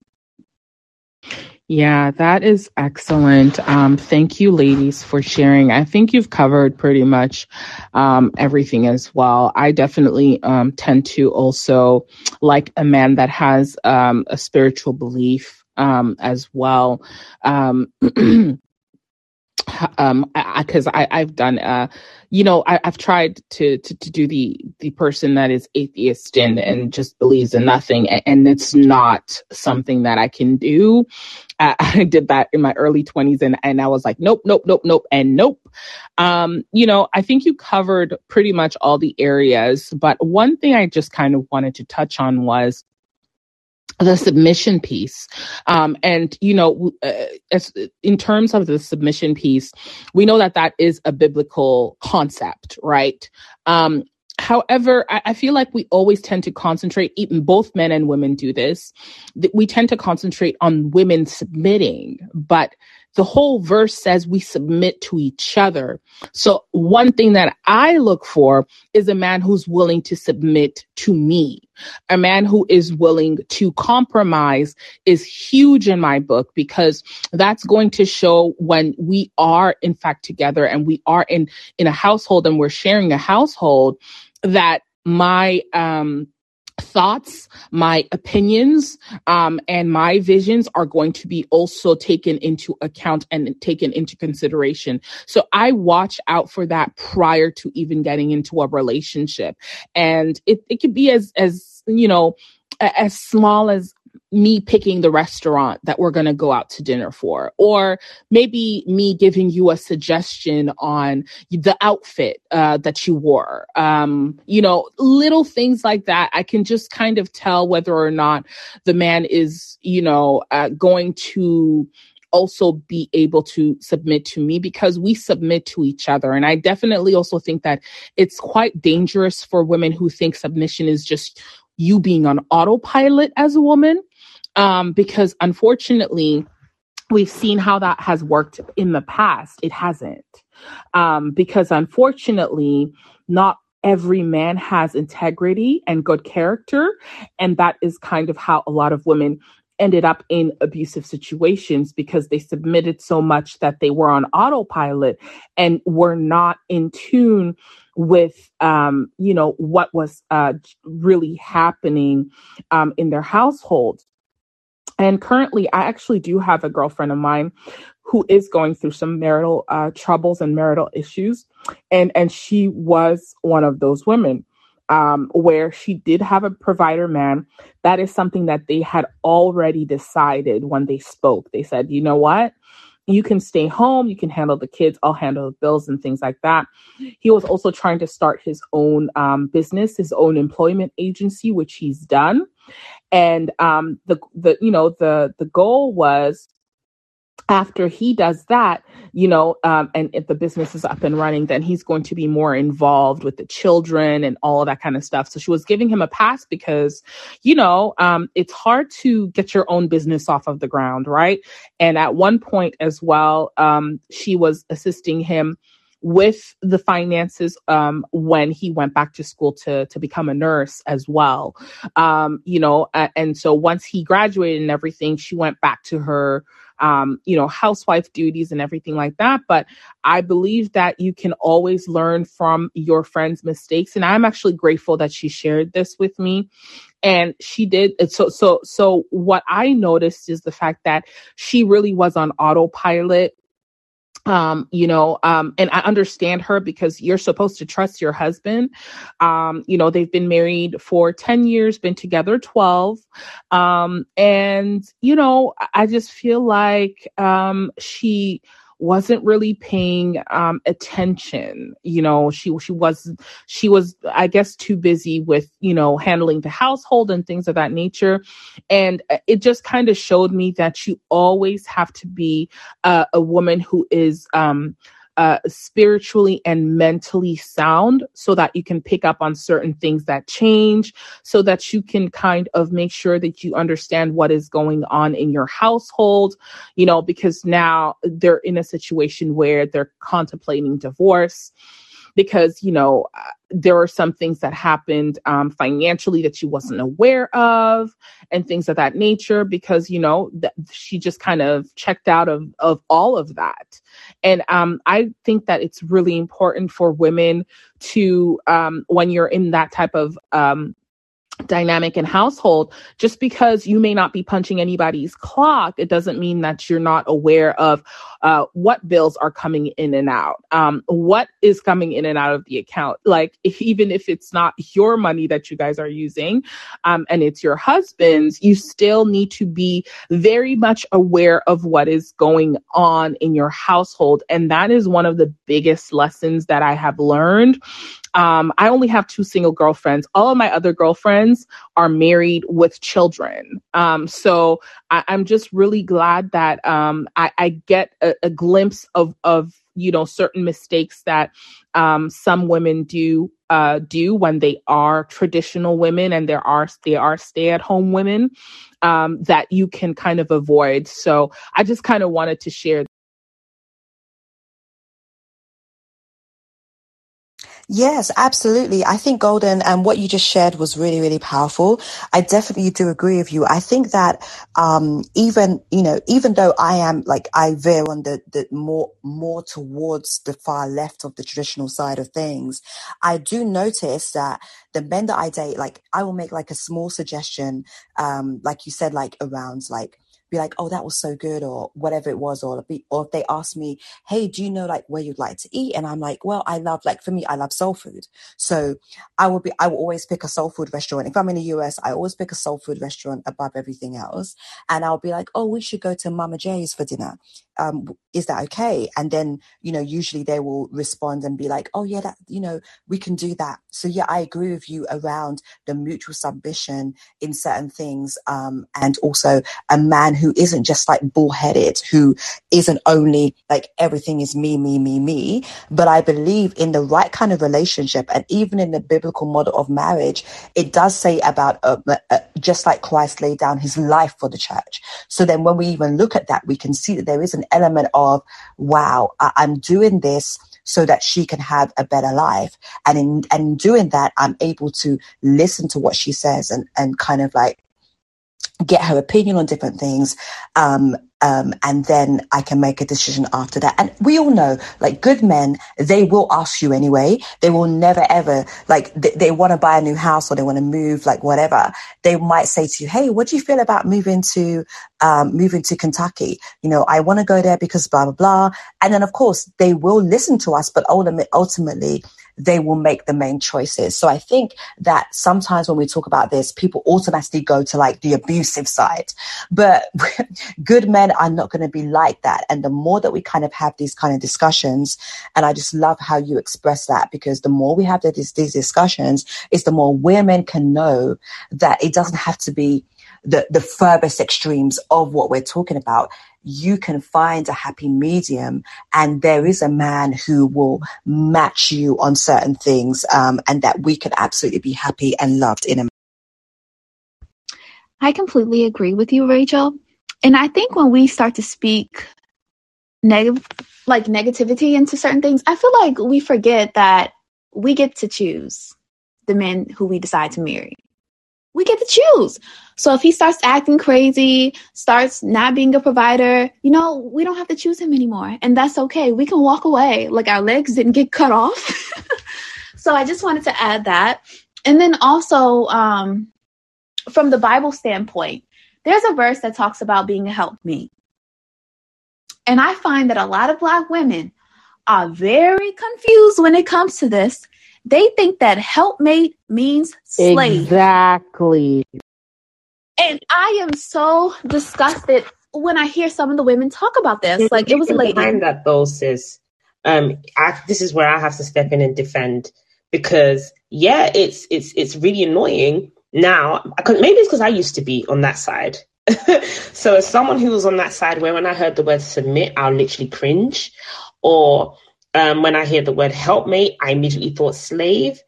Yeah, that is excellent. Um, thank you, ladies, for sharing. I think you've covered pretty much um, everything as well. I definitely um, tend to also like a man that has um, a spiritual belief um, as well. Um, um because I, I have done uh you know I, have tried to, to to do the the person that is atheist and and just believes in nothing and, and it's not something that I can do I, I did that in my early 20s and and I was like nope nope nope nope and nope. Um you know I think you covered pretty much all the areas but one thing I just kind of wanted to touch on was the submission piece. Um, and you know uh, as in terms of the submission piece we know that that is a biblical concept right? Um, however I, feel like we always tend to concentrate even both men and women do this we tend to concentrate on women submitting but the whole verse says we submit to each other. So one thing that I look for is a man who's willing to submit to me. A man who is willing to compromise is huge in my book because that's going to show when we are in fact together and we are in in a household and we're sharing a household that my um thoughts, my opinions, um, and my visions are going to be also taken into account and taken into consideration. So I watch out for that prior to even getting into a relationship. And it, it could be as, as, you know, as small as me picking the restaurant that we're going to go out to dinner for, or maybe me giving you a suggestion on the outfit uh, that you wore. Um, you know, little things like that. I can just kind of tell whether or not the man is, you know, uh, going to also be able to submit to me because we submit to each other. And I definitely also think that it's quite dangerous for women who think submission is just you being on autopilot as a woman um, because unfortunately, we've seen how that has worked in the past. It hasn't. Um, because unfortunately, not every man has integrity and good character. And that is kind of how a lot of women ended up in abusive situations because they submitted so much that they were on autopilot and were not in tune with um, you know what was uh, really happening um, in their households and currently i actually do have a girlfriend of mine who is going through some marital uh, troubles and marital issues and and she was one of those women um, where she did have a provider man. That is something that they had already decided when they spoke. They said, you know what? You can stay home, you can handle the kids, I'll handle the bills and things like that. He was also trying to start his own um, business, his own employment agency, which he's done. And um, the the you know the the goal was after he does that, you know, um, and if the business is up and running, then he's going to be more involved with the children and all of that kind of stuff. So she was giving him a pass because, you know, um, it's hard to get your own business off of the ground, right? And at one point as well, um, she was assisting him with the finances um, when he went back to school to to become a nurse as well. Um, you know, uh, and so once he graduated and everything, she went back to her um, you know, housewife duties and everything like that. But I believe that you can always learn from your friend's mistakes. And I'm actually grateful that she shared this with me. And she did. So, so, so what I noticed is the fact that she really was on autopilot um you know um and i understand her because you're supposed to trust your husband. Um you know they've been married for 10 years been together 12 um and you know i just feel like um she wasn't really paying um, attention. You know, she she was she was I guess too busy with you know handling the household and things of that nature, and uh, it just kind of showed me that you always have to be uh, a woman who is um, uh, spiritually and mentally sound so that you can pick up on certain things that change, so that you can kind of make sure that you understand what is going on in your household, you know, because now they're in a situation where they're contemplating divorce because you know uh, there are some things that happened um, financially that she wasn't aware of and things of that nature because you know th- she just kind of checked out of of all of that and um, i think that it's really important for women to um, when you're in that type of um, dynamic and household just because you may not be punching anybody's clock it doesn't mean that you're not aware of uh, what bills are coming in and out um, what is coming in and out of the account like if, even if it's not your money that you guys are using um, and it's your husband's you still need to be very much aware of what is going on in your household and that is one of the biggest lessons that i have learned um, I only have two single girlfriends. All of my other girlfriends are married with children. Um, so I, am just really glad that um, I, I, get a, glimpse of of you know certain mistakes that um, some women do uh, do when they are traditional women and there are they are stay at home women um, that you can kind of avoid. So I just kind of wanted to share Yes, absolutely. I think Golden and what you just shared was really, really powerful. I definitely do agree with you. I think that, um, even, you know, even though I am like, I veer on the, the more, more towards the far left of the traditional side of things, I do notice that the men that I date, like, I will make like a small suggestion, um, like you said, like around like, be like, oh, that was so good, or whatever it was, or be, or if they ask me, hey, do you know like where you'd like to eat? And I'm like, well, I love like for me, I love soul food, so I will be, I will always pick a soul food restaurant. If I'm in the US, I always pick a soul food restaurant above everything else, and I'll be like, oh, we should go to Mama J's for dinner, um, is that okay? And then, you know, usually they will respond and be like, oh, yeah, that, you know, we can do that. So, yeah, I agree with you around the mutual submission in certain things. Um, and also a man who isn't just like bullheaded, who isn't only like everything is me, me, me, me. But I believe in the right kind of relationship and even in the biblical model of marriage, it does say about uh, uh, just like Christ laid down his life for the church. So then when we even look at that, we can see that there is an element of, wow, I- I'm doing this so that she can have a better life. And in, and doing that, I'm able to listen to what she says and, and kind of like get her opinion on different things um, um, and then I can make a decision after that. And we all know, like good men, they will ask you anyway. They will never ever like they, they want to buy a new house or they want to move, like whatever. They might say to you, "Hey, what do you feel about moving to um, moving to Kentucky? You know, I want to go there because blah blah blah." And then of course they will listen to us, but ultimately, ultimately they will make the main choices. So I think that sometimes when we talk about this, people automatically go to like the abusive side, but good men are not going to be like that. And the more that we kind of have these kind of discussions, and I just love how you express that because the more we have these, these discussions is the more women can know that it doesn't have to be the, the furthest extremes of what we're talking about you can find a happy medium and there is a man who will match you on certain things um, and that we can absolutely be happy and loved in a I completely agree with you, Rachel. And I think when we start to speak negative like negativity into certain things, I feel like we forget that we get to choose the men who we decide to marry we get to choose. So if he starts acting crazy, starts not being a provider, you know, we don't have to choose him anymore. And that's okay. We can walk away. Like our legs didn't get cut off. so I just wanted to add that. And then also, um, from the Bible standpoint, there's a verse that talks about being a helpmeet. And I find that a lot of Black women are very confused when it comes to this they think that helpmate means slave. Exactly. And I am so disgusted when I hear some of the women talk about this. Like it was a lady. Behind that though, sis. Um, I, this is where I have to step in and defend because yeah, it's it's it's really annoying now. Maybe it's because I used to be on that side. so as someone who was on that side where when I heard the word submit, I'll literally cringe, or um, when I hear the word helpmate, I immediately thought slave.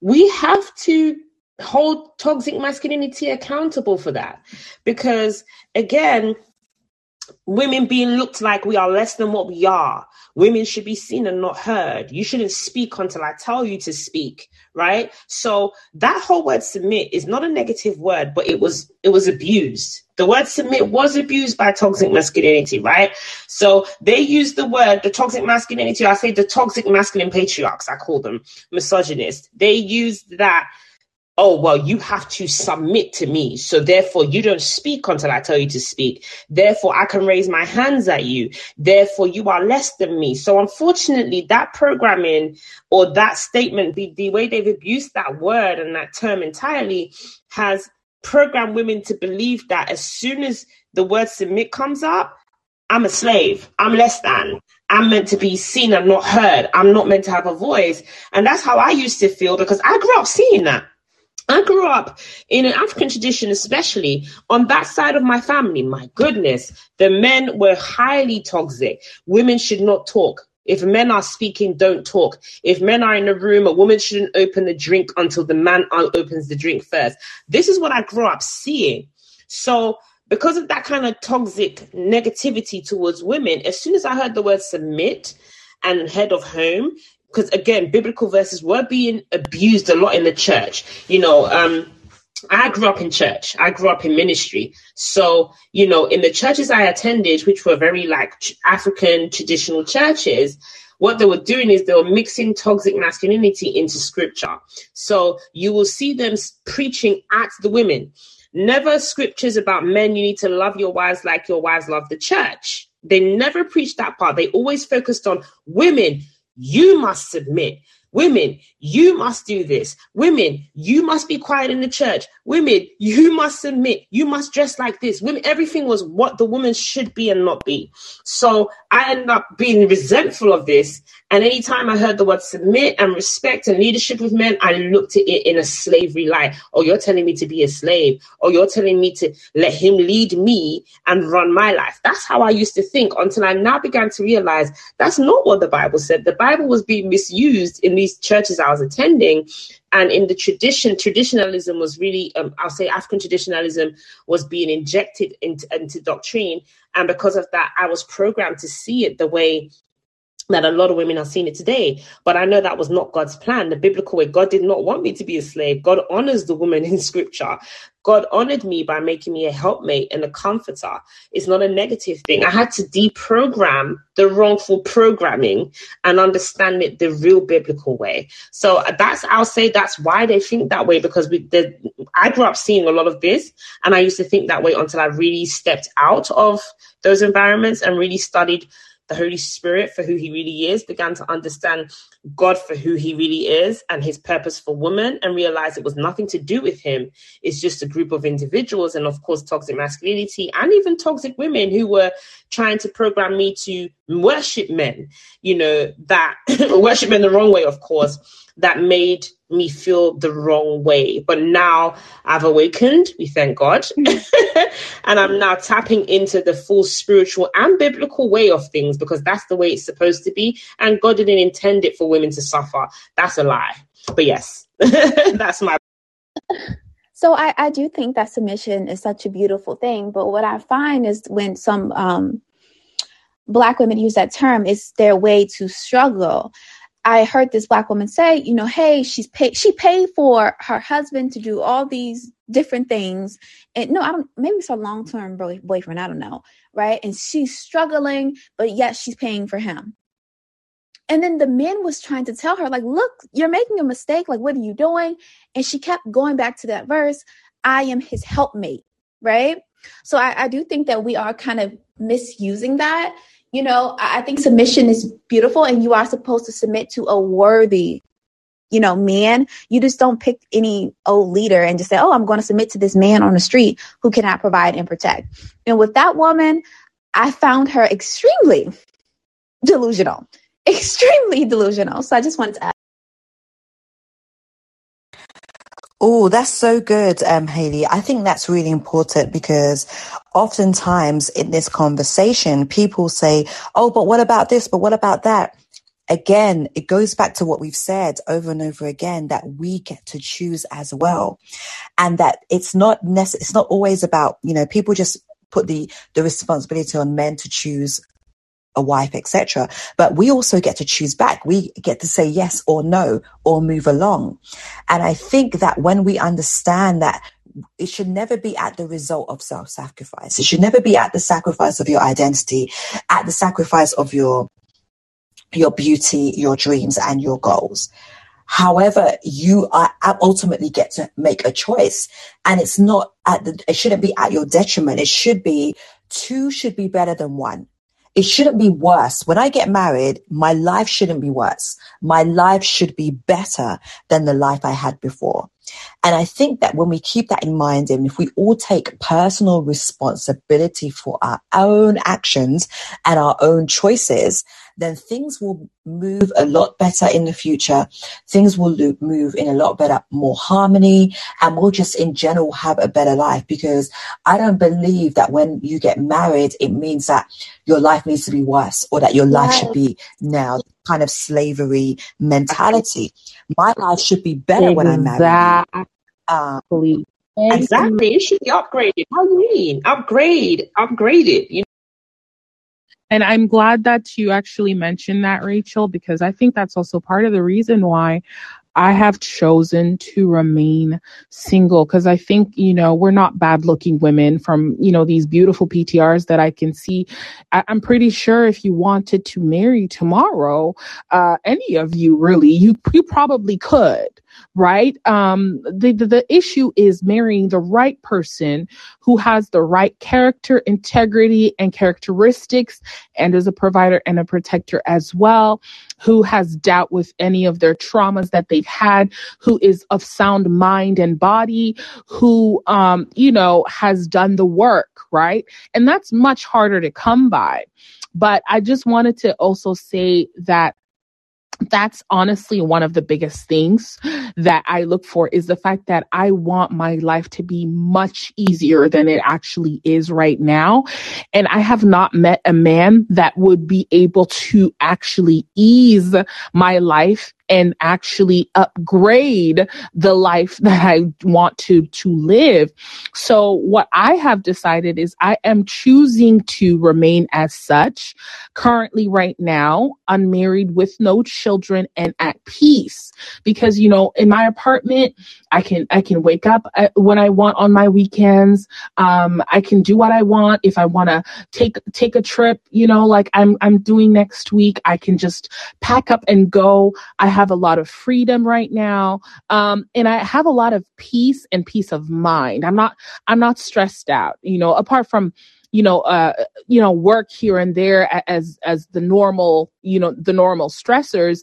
We have to hold toxic masculinity accountable for that because, again, women being looked like we are less than what we are. Women should be seen and not heard. You shouldn't speak until I tell you to speak, right? So that whole word submit is not a negative word, but it was it was abused. The word submit was abused by toxic masculinity, right? So they use the word, the toxic masculinity, I say the toxic masculine patriarchs, I call them misogynist. They used that oh, well, you have to submit to me. So therefore, you don't speak until I tell you to speak. Therefore, I can raise my hands at you. Therefore, you are less than me. So unfortunately, that programming or that statement, the, the way they've abused that word and that term entirely has programmed women to believe that as soon as the word submit comes up, I'm a slave. I'm less than. I'm meant to be seen and not heard. I'm not meant to have a voice. And that's how I used to feel because I grew up seeing that. I grew up in an African tradition, especially on that side of my family. My goodness, the men were highly toxic. Women should not talk. If men are speaking, don't talk. If men are in a room, a woman shouldn't open the drink until the man opens the drink first. This is what I grew up seeing. So, because of that kind of toxic negativity towards women, as soon as I heard the word submit and head of home, because again, biblical verses were being abused a lot in the church. You know, um, I grew up in church. I grew up in ministry. So, you know, in the churches I attended, which were very like African traditional churches, what they were doing is they were mixing toxic masculinity into scripture. So you will see them preaching at the women. Never scriptures about men, you need to love your wives like your wives love the church. They never preached that part. They always focused on women, you must submit. Women, you must do this. Women, you must be quiet in the church. Women, you must submit. You must dress like this. Women, everything was what the woman should be and not be. So I ended up being resentful of this. And anytime I heard the word submit and respect and leadership with men, I looked at it in a slavery light. Oh, you're telling me to be a slave. Oh, you're telling me to let him lead me and run my life. That's how I used to think until I now began to realize that's not what the Bible said. The Bible was being misused in these churches I was attending. And in the tradition, traditionalism was really, um, I'll say African traditionalism was being injected into, into doctrine. And because of that, I was programmed to see it the way that a lot of women are seeing it today. But I know that was not God's plan. The biblical way, God did not want me to be a slave. God honors the woman in scripture. God honored me by making me a helpmate and a comforter. It's not a negative thing. I had to deprogram the wrongful programming and understand it the real biblical way. So that's, I'll say that's why they think that way because we, the, I grew up seeing a lot of this and I used to think that way until I really stepped out of those environments and really studied the Holy Spirit for who he really is, began to understand God for who he really is and his purpose for woman, and realized it was nothing to do with him. It's just a group of individuals, and of course, toxic masculinity and even toxic women who were trying to program me to worship men, you know, that worship men the wrong way, of course, that made me feel the wrong way. But now I've awakened, we thank God. Mm. and I'm now tapping into the full spiritual and biblical way of things because that's the way it's supposed to be. And God didn't intend it for women to suffer. That's a lie. But yes, that's my. So I, I do think that submission is such a beautiful thing. But what I find is when some um, black women use that term, it's their way to struggle. I heard this black woman say, you know, hey, she's paid she paid for her husband to do all these different things. And no, I don't maybe it's a long-term boyfriend, I don't know, right? And she's struggling, but yet she's paying for him. And then the man was trying to tell her, like, look, you're making a mistake. Like, what are you doing? And she kept going back to that verse, I am his helpmate, right? So I, I do think that we are kind of misusing that you know, I think submission is beautiful and you are supposed to submit to a worthy, you know, man. You just don't pick any old leader and just say, oh, I'm going to submit to this man on the street who cannot provide and protect. And with that woman, I found her extremely delusional, extremely delusional. So I just wanted to add. Oh, that's so good, um, Haley. I think that's really important because oftentimes in this conversation, people say, Oh, but what about this? But what about that? Again, it goes back to what we've said over and over again that we get to choose as well. And that it's not necessary. It's not always about, you know, people just put the, the responsibility on men to choose a wife, etc. But we also get to choose back. We get to say yes or no or move along. And I think that when we understand that it should never be at the result of self-sacrifice. It should never be at the sacrifice of your identity, at the sacrifice of your your beauty, your dreams, and your goals. However, you are uh, ultimately get to make a choice, and it's not at the. It shouldn't be at your detriment. It should be two should be better than one it shouldn't be worse. When I get married, my life shouldn't be worse. My life should be better than the life I had before. And I think that when we keep that in mind and if we all take personal responsibility for our own actions and our own choices, then things will move a lot better in the future. Things will move in a lot better, more harmony, and we'll just in general have a better life because I don't believe that when you get married, it means that your life needs to be worse or that your life should be now kind of slavery mentality. My life should be better exactly. when I'm married. Um, exactly. It should be upgraded. How do you mean? Upgrade, upgrade it. You know? And I'm glad that you actually mentioned that, Rachel, because I think that's also part of the reason why I have chosen to remain single because I think, you know, we're not bad looking women from, you know, these beautiful PTRs that I can see. I- am pretty sure if you wanted to marry tomorrow, uh, any of you really, you, you probably could right? Um, the, the, the issue is marrying the right person who has the right character, integrity, and characteristics, and is a provider and a protector as well, who has dealt with any of their traumas that they've had, who is of sound mind and body, who, um, you know, has done the work, right? And that's much harder to come by. But I just wanted to also say that that's honestly one of the biggest things that I look for is the fact that I want my life to be much easier than it actually is right now. And I have not met a man that would be able to actually ease my life and actually upgrade the life that I want to to live. So what I have decided is I am choosing to remain as such. Currently right now unmarried with no children and at peace. Because you know in my apartment I can I can wake up uh, when I want on my weekends. Um I can do what I want. If I want to take take a trip you know like I'm I'm doing next week I can just pack up and go. I have a lot of freedom right now um and I have a lot of peace and peace of mind. I'm not I'm not stressed out you know apart from you know uh you know work here and there as as the normal you know the normal stressors.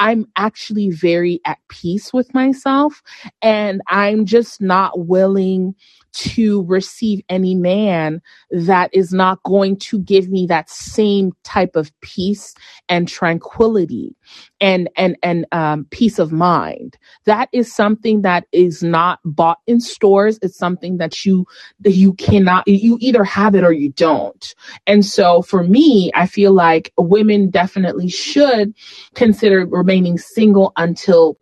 I'm actually very at peace with myself and I'm just not willing to receive any man that is not going to give me that same type of peace and tranquility and and and um, peace of mind. That is something that is not bought in stores. It's something that you that you cannot you either have it or you don't. And so for me i feel like women definitely should consider remaining single until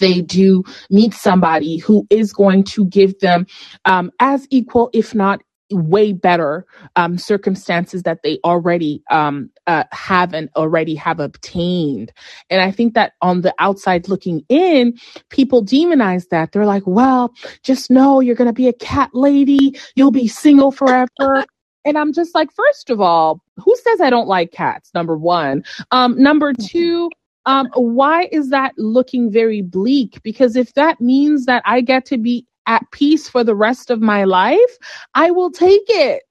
they do meet somebody who is going to give them um, as equal, if not way better um, circumstances that they already um, uh, have and already have obtained. And I think that on the outside looking in, people demonize that. They're like, well, just know you're going to be a cat lady. You'll be single forever. and I'm just like, first of all, who says I don't like cats? Number one. Um, number two, um, why is that looking very bleak? Because if that means that I get to be at peace for the rest of my life, I will take it.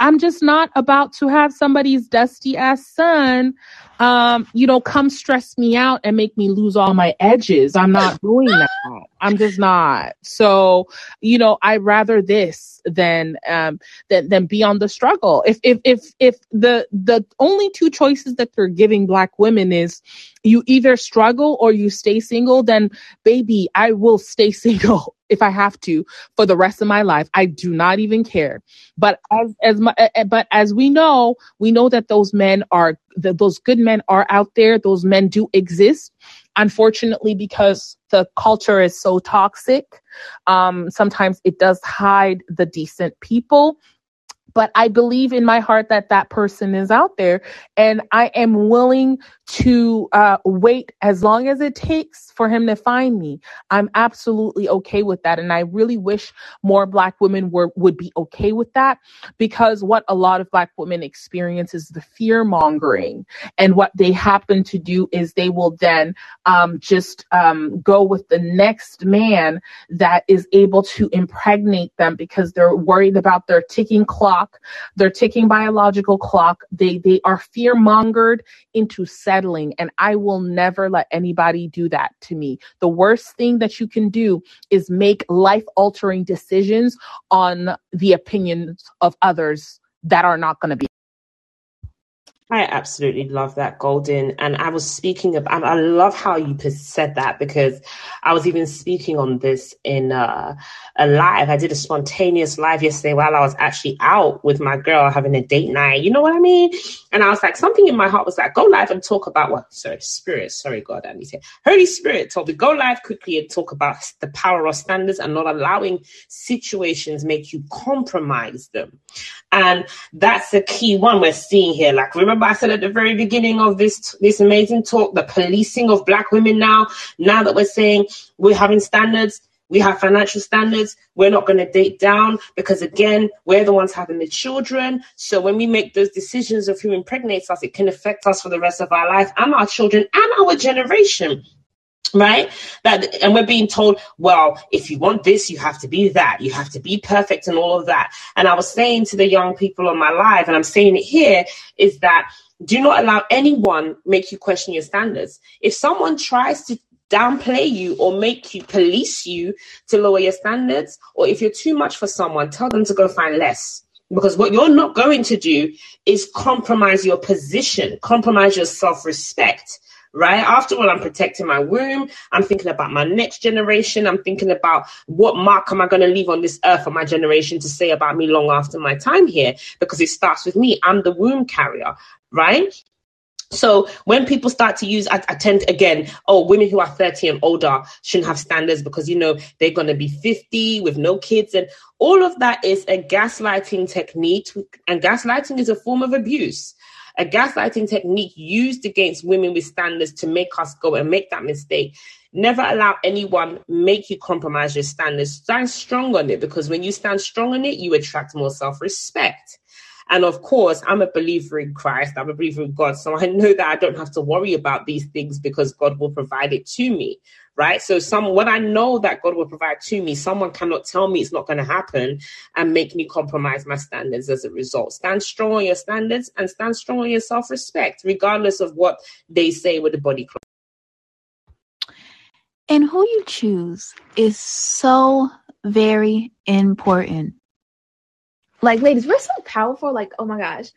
I'm just not about to have somebody's dusty ass son, um, you know, come stress me out and make me lose all my edges. I'm not doing that. I'm just not. So, you know, I rather this than um than than be on the struggle. If if if if the the only two choices that they're giving black women is you either struggle or you stay single, then baby, I will stay single if I have to for the rest of my life. I do not even care. But as as my, but as we know, we know that those men are those good men are out there. Those men do exist. Unfortunately, because the culture is so toxic, um, sometimes it does hide the decent people but I believe in my heart that that person is out there and I am willing to uh, wait as long as it takes for him to find me. I'm absolutely okay with that. And I really wish more Black women were, would be okay with that because what a lot of Black women experience is the fear mongering. And what they happen to do is they will then um, just um, go with the next man that is able to impregnate them because they're worried about their ticking clock, their ticking biological clock. They, they are fear mongered into And I will never let anybody do that to me. The worst thing that you can do is make life altering decisions on the opinions of others that are not going to be. I absolutely love that, Golden. And I was speaking and I love how you said that because I was even speaking on this in uh, a live. I did a spontaneous live yesterday while I was actually out with my girl having a date night. You know what I mean? And I was like, something in my heart was like, go live and talk about what? Sorry, Spirit. Sorry, God, I need to. Holy Spirit told me, go live quickly and talk about the power of standards and not allowing situations make you compromise them. And that's the key one we're seeing here. Like, remember I said at the very beginning of this, this amazing talk, the policing of black women now, now that we're saying we're having standards, we have financial standards. We're not going to date down because, again, we're the ones having the children. So when we make those decisions of who impregnates us, it can affect us for the rest of our life and our children and our generation right? That and we're being told well if you want this you have to be that. You have to be perfect and all of that. And i was saying to the young people on my live and i'm saying it here is that do not allow anyone make you question your standards. If someone tries to downplay you or make you police you to lower your standards or if you're too much for someone tell them to go find less. Because what you're not going to do is compromise your position compromise your self-respect right? After all, I'm protecting my womb. I'm thinking about my next generation. I'm thinking about what mark am I going to leave on this earth for my generation to say about me long after my time here, because it starts with me. I'm the womb carrier, right? So when people start to use, I, I, tend again, oh, women who are 30 and older shouldn't have standards because, you know, they're going to be 50 with no kids. And all of that is a gaslighting technique. And gaslighting is a form of abuse. A gaslighting technique used against women with standards to make us go and make that mistake. Never allow anyone make you compromise your standards. Stand strong on it because when you stand strong on it, you attract more self-respect. And of course, I'm a believer in Christ. I'm a believer in God. So I know that I don't have to worry about these things because God will provide it to me. Right. So some what I know that God will provide to me, someone cannot tell me it's not going to happen and make me compromise my standards as a result. Stand strong on your standards and stand strong on your self-respect, regardless of what they say with the body clock. And who you choose is so very important like ladies we're so powerful. Like oh my gosh.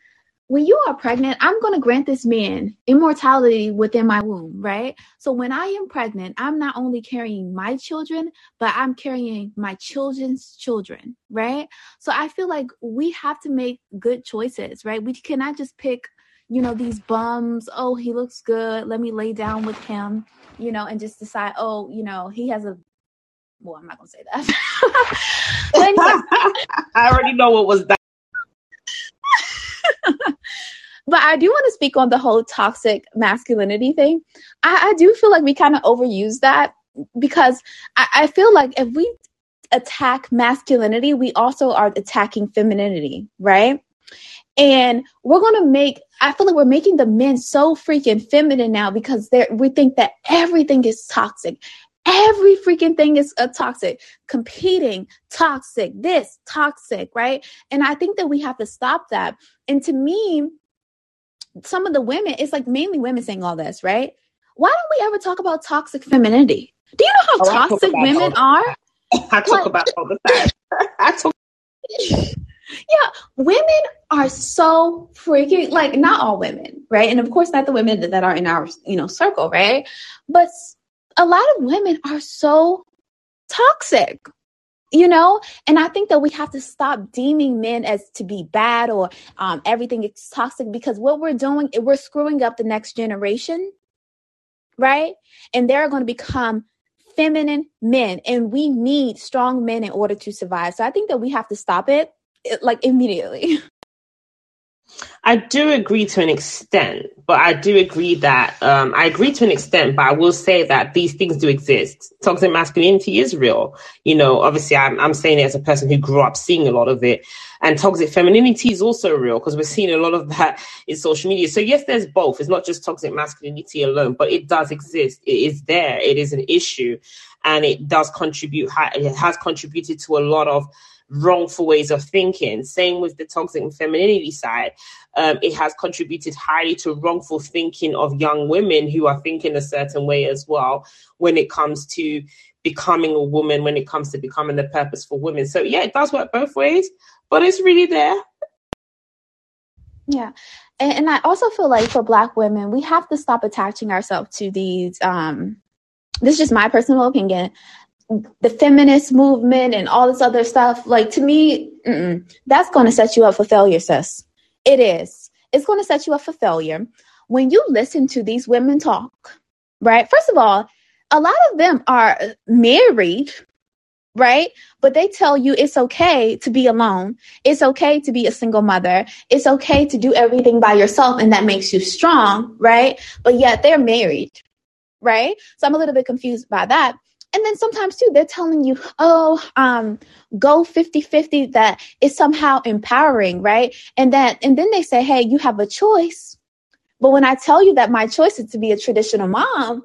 When you are pregnant i'm going to grant this man immortality within my womb right? So when i am pregnant i'm not only carrying my children but i'm carrying my children's children right? So i feel like we have to make good choices right? We cannot just pick you know these bums oh he looks good. Let me lay down with him you know and just decide oh you know he has a well, I'm not gonna say that. I already know what was that. but I do want to speak on the whole toxic masculinity thing. I, I do feel like we kind of overuse that because I, I feel like if we attack masculinity, we also are attacking femininity, right? And we're going to make, I feel like we're making the men so freaking feminine now because they're, we think that everything is toxic. Every freaking thing is a toxic, competing, toxic, this, toxic, right? And I think that we have to stop that. And to me, some of the women, it's like mainly women saying all this, right? Why don't we ever talk about toxic femininity? Do you know how oh, toxic women are? I talk like, about all the time. I talk. Yeah, women are so freaking like not all women, right? And of course, not the women that are in our you know circle, right? But a lot of women are so toxic you know? And i think that we have to stop deeming men as to be bad or um, everything is toxic because what we're doing we're screwing up the next generation right? And they're going to become feminine men and we need strong men in order to survive. So i think that we have to stop it like immediately I do agree to an extent, but I do agree that um, I agree to an extent, but I will say that these things do exist. Toxic masculinity is real. You know, obviously, I'm, I'm saying it as a person who grew up seeing a lot of it, and toxic femininity is also real because we're seeing a lot of that in social media. So yes, there's both. It's not just toxic masculinity alone, but it does exist. It is there. It is an issue, and it does contribute. It has contributed to a lot of wrongful ways of thinking. Same with the toxic femininity side. Um, it has contributed highly to wrongful thinking of young women who are thinking a certain way as well when it comes to becoming a woman, when it comes to becoming the purpose for women. So, yeah, it does work both ways, but it's really there. Yeah. And, and I also feel like for Black women, we have to stop attaching ourselves to these. Um, this is just my personal opinion the feminist movement and all this other stuff, like to me, that's going to set you up for failure, sis. It is. It's going to set you up for failure. When you listen to these women talk, right? First of all, a lot of them are married, right? But they tell you it's okay to be alone. It's okay to be a single mother. It's okay to do everything by yourself, and that makes you strong, right? But yet they're married, right? So I'm a little bit confused by that and then sometimes too they're telling you oh um go 50 50 that is somehow empowering right and that and then they say hey you have a choice but when i tell you that my choice is to be a traditional mom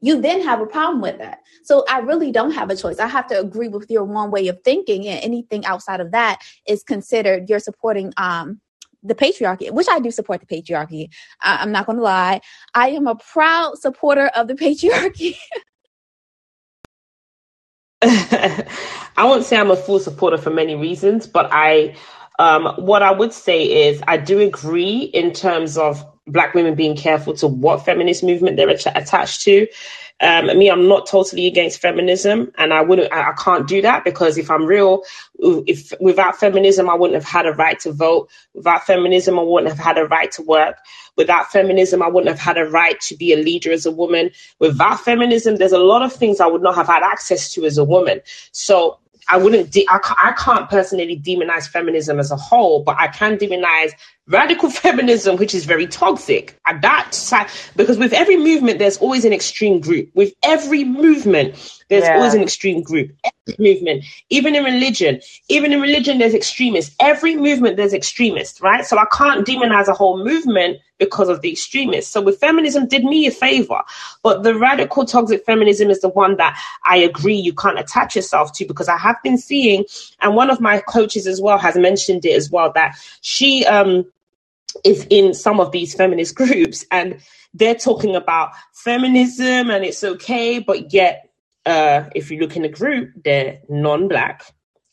you then have a problem with that so i really don't have a choice i have to agree with your one way of thinking and anything outside of that is considered you're supporting um the patriarchy, which I do support the patriarchy. I, I'm not going to lie. I am a proud supporter of the patriarchy. I won't say I'm a full supporter for many reasons, but I, um, what I would say is I do agree in terms of black women being careful to what feminist movement they're attached to. Um, me, I'm not totally against feminism, and I wouldn't, I, I, can't do that because if I'm real, if without feminism, I wouldn't have had a right to vote. Without feminism, I wouldn't have had a right to work. Without feminism, I wouldn't have had a right to be a leader as a woman. Without feminism, there's a lot of things I would not have had access to as a woman. So I wouldn't, de- I, I can't personally demonize feminism as a whole, but I can demonize radical feminism, which is very toxic. And that side, because with every movement, there's always an extreme group. With every movement, there's yeah. always an extreme group. Every movement, even in religion, even in religion, there's extremists. Every movement, there's extremists, right? So I can't demonize a whole movement because of the extremists. So with feminism, did me a favor. But the radical toxic feminism is the one that I agree you can't attach yourself to because I have been seeing, and one of my coaches as well has mentioned it as well, that she um is in some of these feminist groups and they're talking about feminism and it's okay, but yet uh, if you look in the group, they're non-black.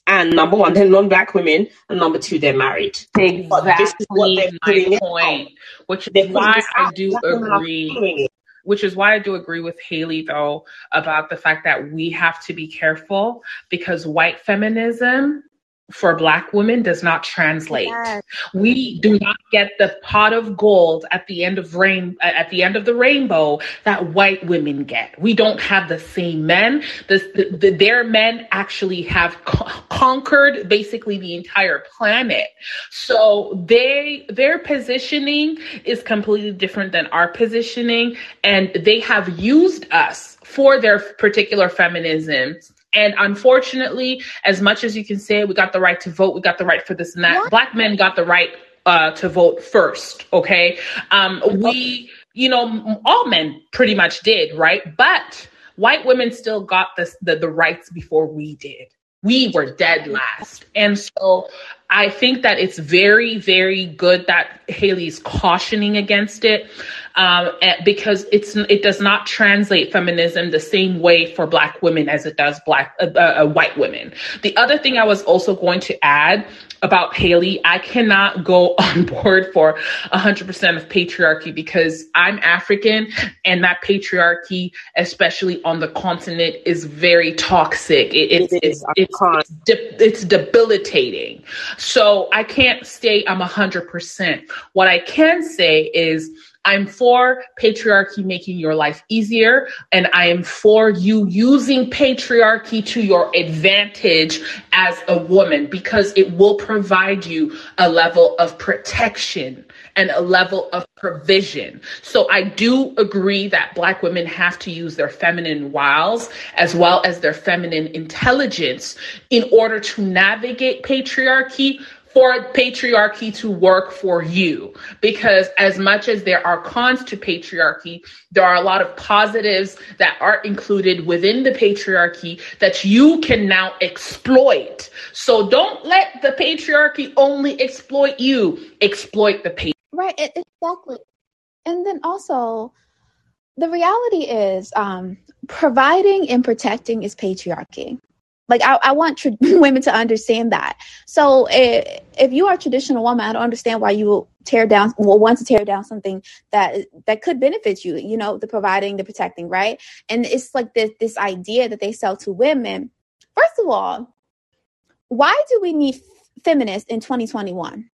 And number one, they're non-black women, and number two, they're married. Exactly but this is what they're my point, which is why I do agree. Which is why I do agree with Haley though about the fact that we have to be careful because white feminism for black women does not translate. Yes. We do not get the pot of gold at the end of rain uh, at the end of the rainbow that white women get. We don't have the same men. The, the, the their men actually have co- conquered basically the entire planet. So they their positioning is completely different than our positioning and they have used us for their particular feminism and unfortunately, as much as you can say we got the right to vote, we got the right for this and that, what? black men got the right uh, to vote first. Okay. Um, we, you know, all men pretty much did, right? But white women still got this, the, the rights before we did. We were dead last. And so I think that it's very, very good that Haley's cautioning against it um, because it's it does not translate feminism the same way for Black women as it does Black uh, uh, white women. The other thing I was also going to add about Haley, I cannot go on board for 100% of patriarchy because I'm African and that patriarchy, especially on the continent, is very toxic. It, it's, it it's, it's, it's, de- it's debilitating. So I can't say I'm 100%. What I can say is, I'm for patriarchy making your life easier, and I am for you using patriarchy to your advantage as a woman because it will provide you a level of protection and a level of provision. So I do agree that Black women have to use their feminine wiles as well as their feminine intelligence in order to navigate patriarchy for patriarchy to work for you. Because as much as there are cons to patriarchy, there are a lot of positives that are included within the patriarchy that you can now exploit. So don't let the patriarchy only exploit you, exploit the patriarchy. Right, exactly. And then also, the reality is um, providing and protecting is patriarchy like I, I want tr- women to understand that. So if, if you are a traditional woman, I don't understand why you will tear down, will want to tear down something that that could benefit you. You know, the providing, the protecting, right? And it's like this this idea that they sell to women. First of all, why do we need feminists in 2021?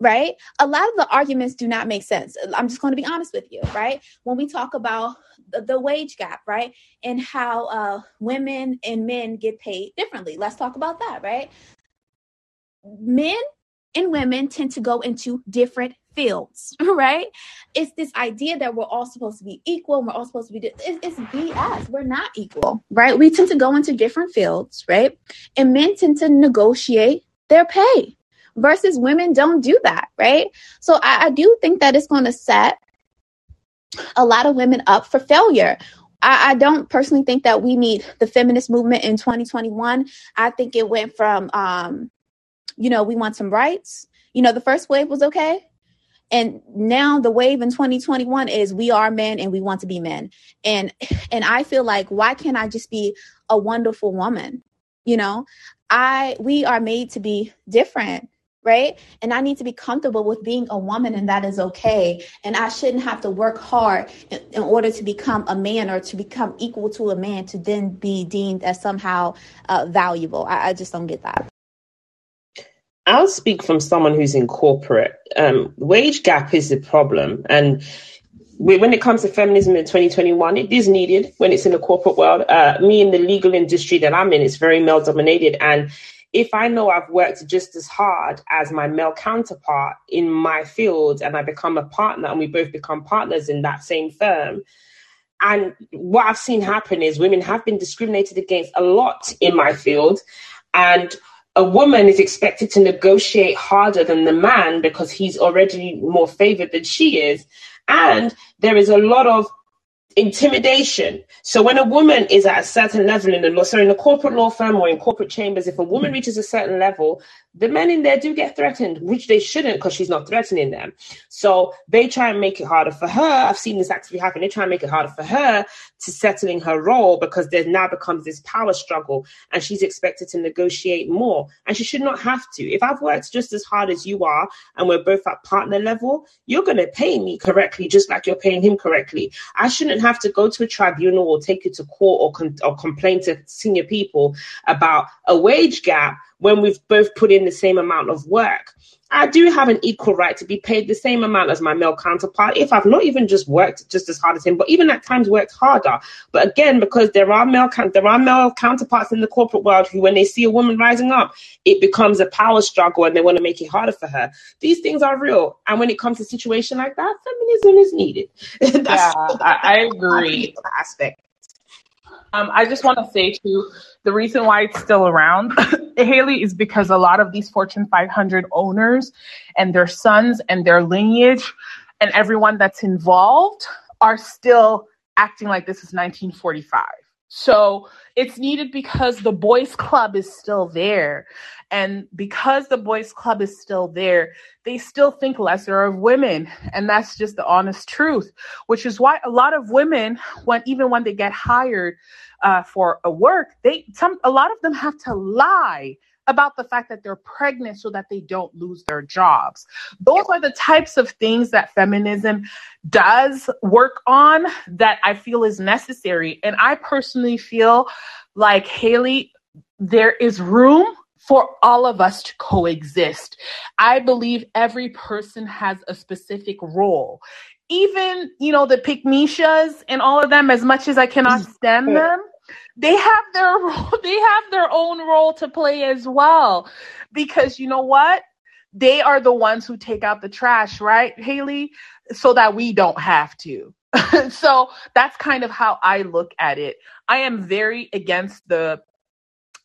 right? A lot of the arguments do not make sense. I'm just going to be honest with you, right? When we talk about the, wage gap, right? And how uh, women and men get paid differently. Let's talk about that, right? Men and women tend to go into different fields, right? It's this idea that we're all supposed to be equal. We're all supposed to be, it's, it's BS. We're not equal, right? We tend to go into different fields, right? And men tend to negotiate their pay versus women don't do that, right? So I, I do think that it's going to set a lot of women up for failure. I, I, don't personally think that we need the feminist movement in 2021. I think it went from, um, you know, we want some rights. You know, the first wave was okay. And now the wave in 2021 is we are men and we want to be men. And and I feel like why can't I just be a wonderful woman? You know, I we are made to be different right? And I need to be comfortable with being a woman, and that is okay. And I shouldn't have to work hard in, in, order to become a man or to become equal to a man to then be deemed as somehow uh, valuable. I, I, just don't get that. I'll speak from someone who's in corporate. Um, wage gap is the problem. And when it comes to feminism in 2021, it is needed when it's in the corporate world. Uh, me in the legal industry that I'm in, it's very male dominated. And if I know I've worked just as hard as my male counterpart in my field and I become a partner and we both become partners in that same firm, and what I've seen happen is women have been discriminated against a lot in my field. And a woman is expected to negotiate harder than the man because he's already more favored than she is. And there is a lot of intimidation. So when a woman is at a certain level in the law, so in a corporate law firm or in corporate chambers, if a woman hmm. reaches a certain level, the men in there do get threatened, which they shouldn't because she's not threatening them. So they try and make it harder for her. I've seen this actually happen. They try and make it harder for her to settling her role because there now becomes this power struggle and she's expected to negotiate more. And she should not have to. If I've worked just as hard as you are and we're both at partner level, you're going to pay me correctly, just like you're paying him correctly. I shouldn't have to go to a tribunal or take you to court or, con- or complain to senior people about a wage gap when we've both put in the same amount of work. I do have an equal right to be paid the same amount as my male counterpart if I've not even just worked just as hard as him, but even at times worked harder. But again, because there are male there are male counterparts in the corporate world who, when they see a woman rising up, it becomes a power struggle and they want to make it harder for her. These things are real, and when it comes to situation like that, feminism is needed. yeah, I, I agree. Aspect. Um, I just want to say too, the reason why it's still around, Haley, is because a lot of these Fortune 500 owners and their sons and their lineage and everyone that's involved are still acting like this is 1945. So it's needed because the boys club is still there. And because the boys club is still there, they still think lesser of women. And that's just the honest truth, which is why a lot of women, when even when they get hired uh, for a work, they some a lot of them have to lie about the fact that they're pregnant so that they don't lose their jobs. Those are the types of things that feminism does work on that I feel is necessary. And I personally feel like Haley, there is room for all of us to coexist. I believe every person has a specific role. Even, you know, the Pygmishas and all of them, as much as I cannot stand them, they have their they have their own role to play as well. Because you know what? They are the ones who take out the trash right haley? So that we don't have to. So that's kind of how i look at it. I am very against the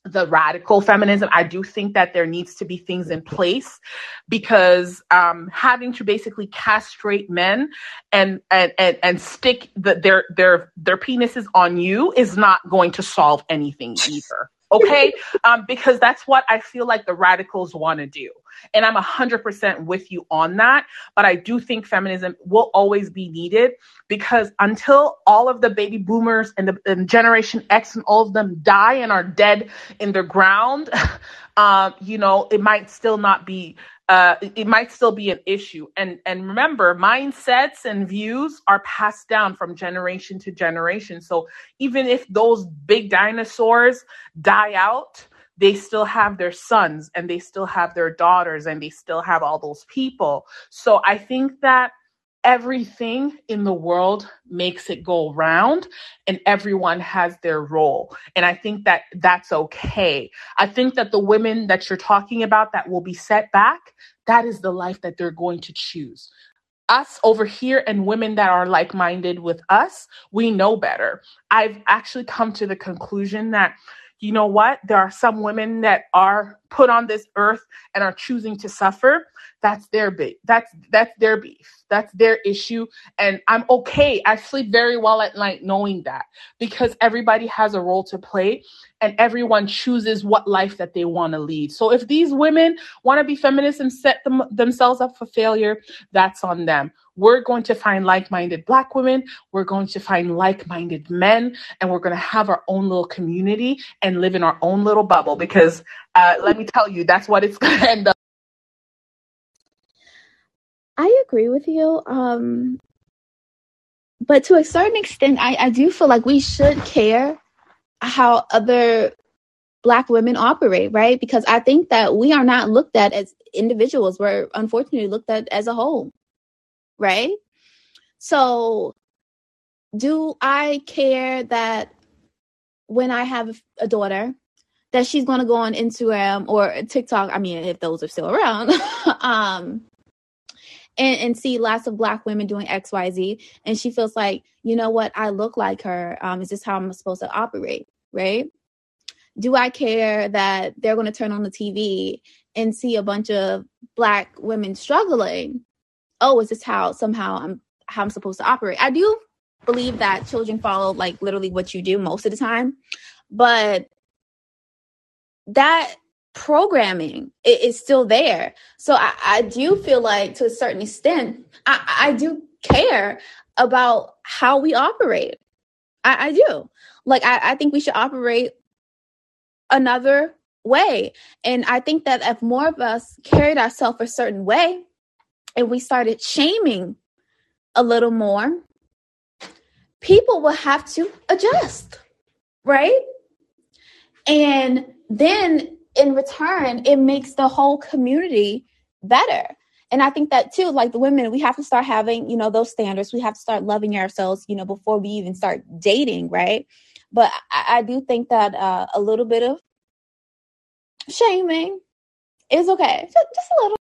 the radical feminism. I do think that there needs to be things in place because um, having to basically castrate men and and and, and stick the, their their their penises on you is not going to solve anything either okay? Um, because that's what I feel like the radicals want to do. And I'm 100% with you on that. But I do think feminism will always be needed because until all of the baby boomers and the and Generation X and all of them die and are dead in the ground, um, you know, it might still not be uh, it might still be an issue. And and remember, mindsets and views are passed down from generation to generation. So even if those big dinosaurs die out, they still have their sons and they still have their daughters and they still have all those people. So I think that everything in the world makes it go round and everyone has their role. And i think that that's okay. I think that the women that you're talking about that will be set back that is the life that they're going to choose. Us over here and women that are like minded with us we know better. I've actually come to the conclusion that you know what there are some women that are put on this earth and are choosing to suffer that's their beef that's that's their beef that's their issue. And I'm okay. I sleep very well at night knowing that because everybody has a role to play and everyone chooses what life that they want to lead. So if these women want to be feminists and set them, themselves up for failure, that's on them. We're going to find like minded Black women. We're going to find like minded men. And we're going to have our own little community and live in our own little bubble because uh, let me tell you, that's what it's going to end up. I agree with you. Um, but to a certain extent, I, I do feel like we should care how other black women operate, right? Because I think that we are not looked at as individuals. We're unfortunately looked at as a whole, right? So do I care that when I have a daughter that she's going to go on Instagram or TikTok, I mean if those are still around, um and, and see lots of black women doing XYZ and she feels like, you know what, I look like her. Um is this how I'm supposed to operate, right? do I care that they're going to turn on the TV and see a bunch of black women struggling? Oh, is this how somehow I'm how I'm supposed to operate? I do believe that children follow like literally what you do most of the time, but that programming is still there. So I, I, do feel like to a certain extent, I, I do care about how we operate. I, I do. Like I, I think we should operate another way. And I think that if more of us carried ourselves a certain way and we started shaming a little more, people will have to adjust, right? And then in return, it makes the whole community better. And I think that too, like the women, we have to start having, you know, those standards. We have to start loving ourselves, you know, before we even start dating, right? But I, I do think that uh, a little bit of shaming is okay, just, just a little.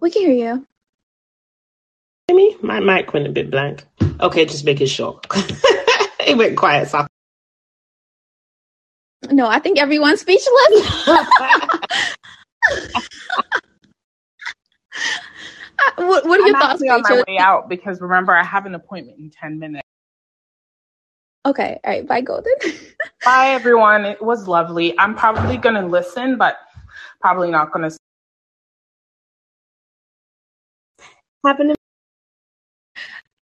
We can hear you. Hear me? My mic went a bit blank. Okay, just making sure. it went quiet. So. No, I think everyone's speechless. Uh, what, what are your I'm thoughts? on my way out because remember I have an appointment in ten minutes. Okay, all right. Bye, Golden. bye, everyone. It was lovely. I'm probably gonna listen, but probably not gonna. Happening.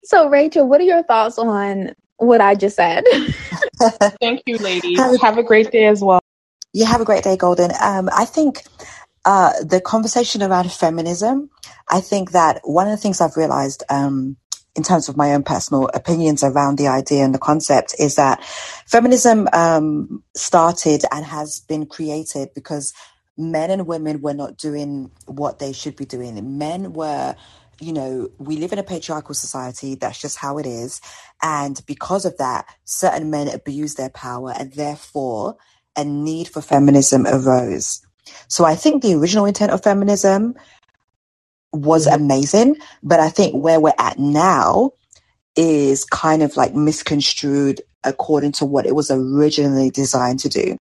So, Rachel, what are your thoughts on what I just said? Thank you, ladies. Have, have, a great day as well. You have a great day, Golden. Um, I think uh, the conversation around feminism, I think that one of the things I've realized um, in terms of my own personal opinions around the idea and the concept is that feminism um, started and has been created because men and women were not doing what they should be doing. Men were you know, we live in a patriarchal society. That's just how it is. And because of that, certain men abuse their power and therefore a need for feminism arose. So I think the original intent of feminism was mm-hmm. amazing, but I think where we're at now is kind of like misconstrued according to what it was originally designed to do.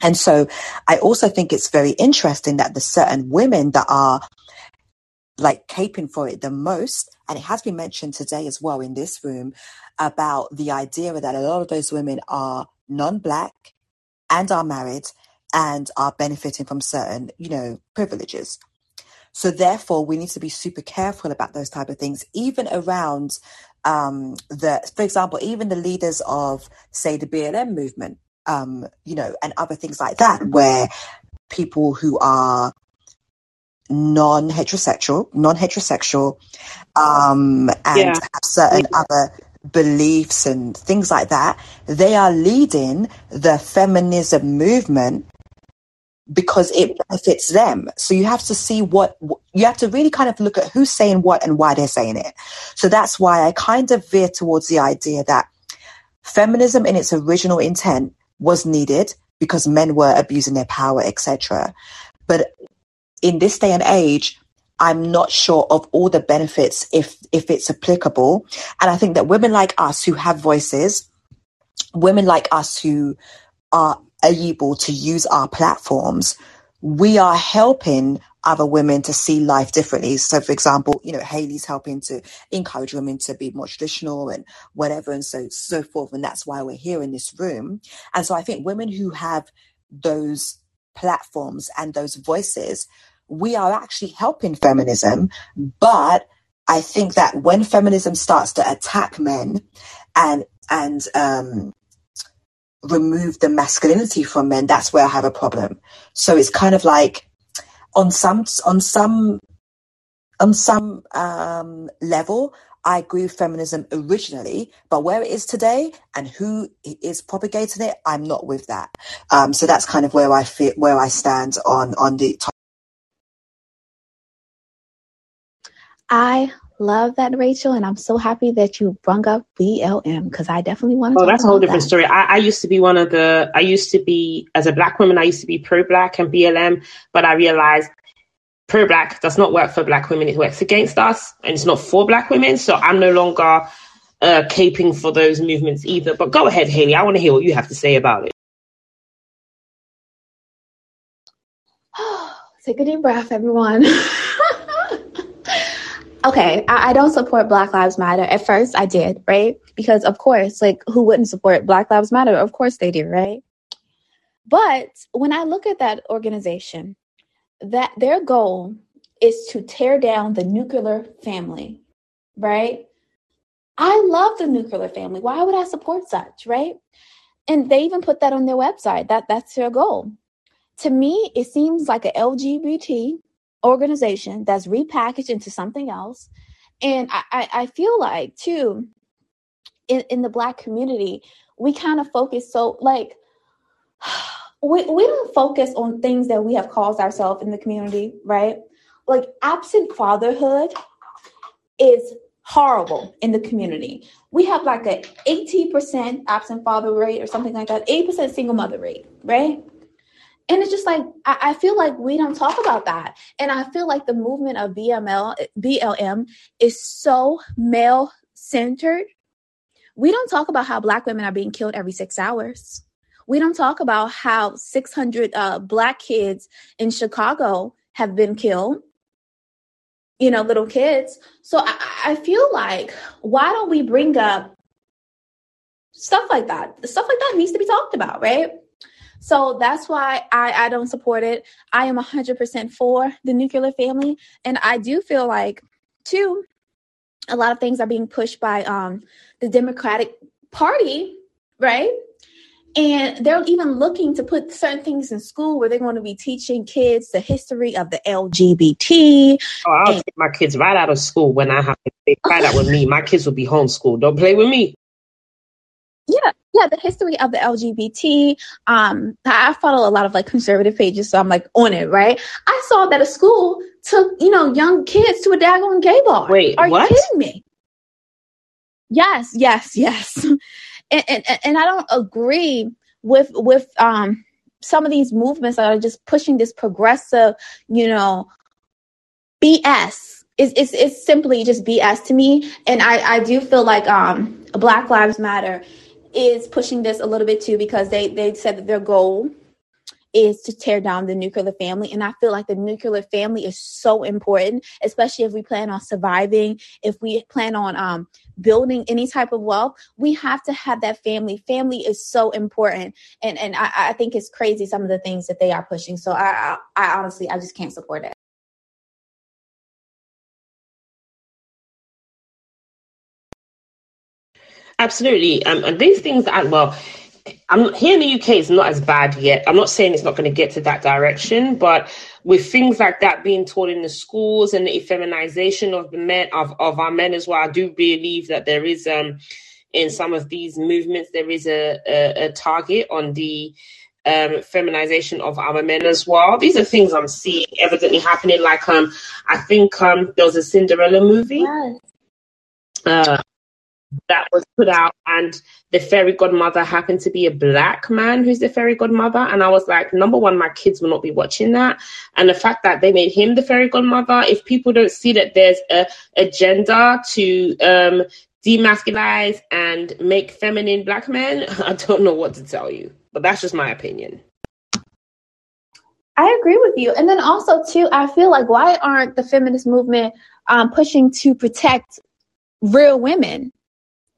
And so I also think it's very interesting that the certain women that are like caping for it the most, and it has been mentioned today as well in this room about the idea that a lot of those women are non-black and are married and are benefiting from certain, you know, privileges. So therefore, we need to be super careful about those type of things, even around um, the, for example, even the leaders of, say, the BLM movement, um, you know, and other things like that, where people who are non-heterosexual, non-heterosexual, um, and yeah. have certain yeah. other beliefs and things like that. They are leading the feminism movement because it benefits them. So you have to see what you have to really kind of look at who's saying what and why they're saying it. So that's why I kind of veer towards the idea that feminism in its original intent was needed because men were abusing their power, etc. But in this day and age, I'm not sure of all the benefits if if it's applicable. And I think that women like us who have voices, women like us who are able to use our platforms, we are helping other women to see life differently. So, for example, you know, Haley's helping to encourage women to be more traditional and whatever, and so so forth. And that's why we're here in this room. And so, I think women who have those platforms and those voices, we are actually helping feminism. But I think that when feminism starts to attack men and and um, remove the masculinity from men, that's where I have a problem. So it's kind of like on some on some on some um, level, I agree with feminism originally, but where it is today and who is propagating it, I'm not with that. Um, so that's kind of where I feel where I stand on on the. I love that, Rachel, and I'm so happy that you brought up BLM because I definitely want to. Oh, that's a whole different that. story. I, I, used to be one of the. I used to be as a black woman. I used to be pro-black and BLM, but I realized pro-black does not work for black women. It works against us, and it's not for black women. So I'm no longer uh, caping for those movements either. But go ahead, Haley. I want to hear what you have to say about it. Take a deep breath, everyone. okay, I, I, don't support Black Lives Matter. At first, I did, right? Because of course, like who wouldn't support Black Lives Matter? Of course they do, right? But when I look at that organization, that their goal is to tear down the nuclear family, right? I love the nuclear family. Why would I support such, right? And they even put that on their website. That that's their goal. To me, it seems like a LGBT organization that's repackaged into something else. And I, I, feel like too, in, in the black community, we kind of focus so like we, we don't focus on things that we have caused ourselves in the community, right? Like absent fatherhood is horrible in the community. We have like a 80% absent father rate or something like that, 80% single mother rate, right? And it's just like I, I, feel like we don't talk about that. And I feel like the movement of BML BLM is so male centered. We don't talk about how black women are being killed every six hours we don't talk about how 600 uh, black kids in Chicago have been killed, you know, little kids. So I, I feel like, why don't we bring up stuff like that? Stuff like that needs to be talked about, right? So that's why I, I don't support it. I am 100% for the nuclear family. And I do feel like, too, a lot of things are being pushed by um, the Democratic Party, right? And they're even looking to put certain things in school where they're going to be teaching kids the history of the LGBT. Oh, I'll and- take my kids right out of school when I have to try that with me. My kids will be homeschooled. Don't play with me. Yeah, yeah, the history of the LGBT. Um, I follow a lot of like conservative pages, so I'm like on it, right? I saw that a school took, you know, young kids to a daggone gay bar. Wait, are what? you kidding me? Yes, yes, yes. and, and, and I don't agree with with um some of these movements that are just pushing this progressive, you know, BS. It's, it's, it's simply just BS to me. And I, I do feel like um, Black Lives Matter is pushing this a little bit too because they, they said that their goal is to tear down the nuclear family. And I feel like the nuclear family is so important, especially if we plan on surviving, if we plan on um, building any type of wealth, we have to have that family. Family is so important. And and I, I think it's crazy some of the things that they are pushing. So I, I, I honestly I just can't support it. Absolutely. Um, and these things, well, I'm here in the UK. It's not as bad yet. I'm not saying it's not going to get to that direction, but with things like that being taught in the schools and the feminization of the men of, of our men as well, I do believe that there is um in some of these movements there is a a, a target on the um, feminization of our men as well. These are things I'm seeing evidently happening. Like um, I think um, there was a Cinderella movie. Yes. Uh, that was put out and the fairy godmother happened to be a black man who's the fairy godmother and i was like number one my kids will not be watching that and the fact that they made him the fairy godmother if people don't see that there's a agenda to um demasculize and make feminine black men i don't know what to tell you but that's just my opinion I agree with you. And then also too, I feel like why aren't the feminist movement um, pushing to protect real women?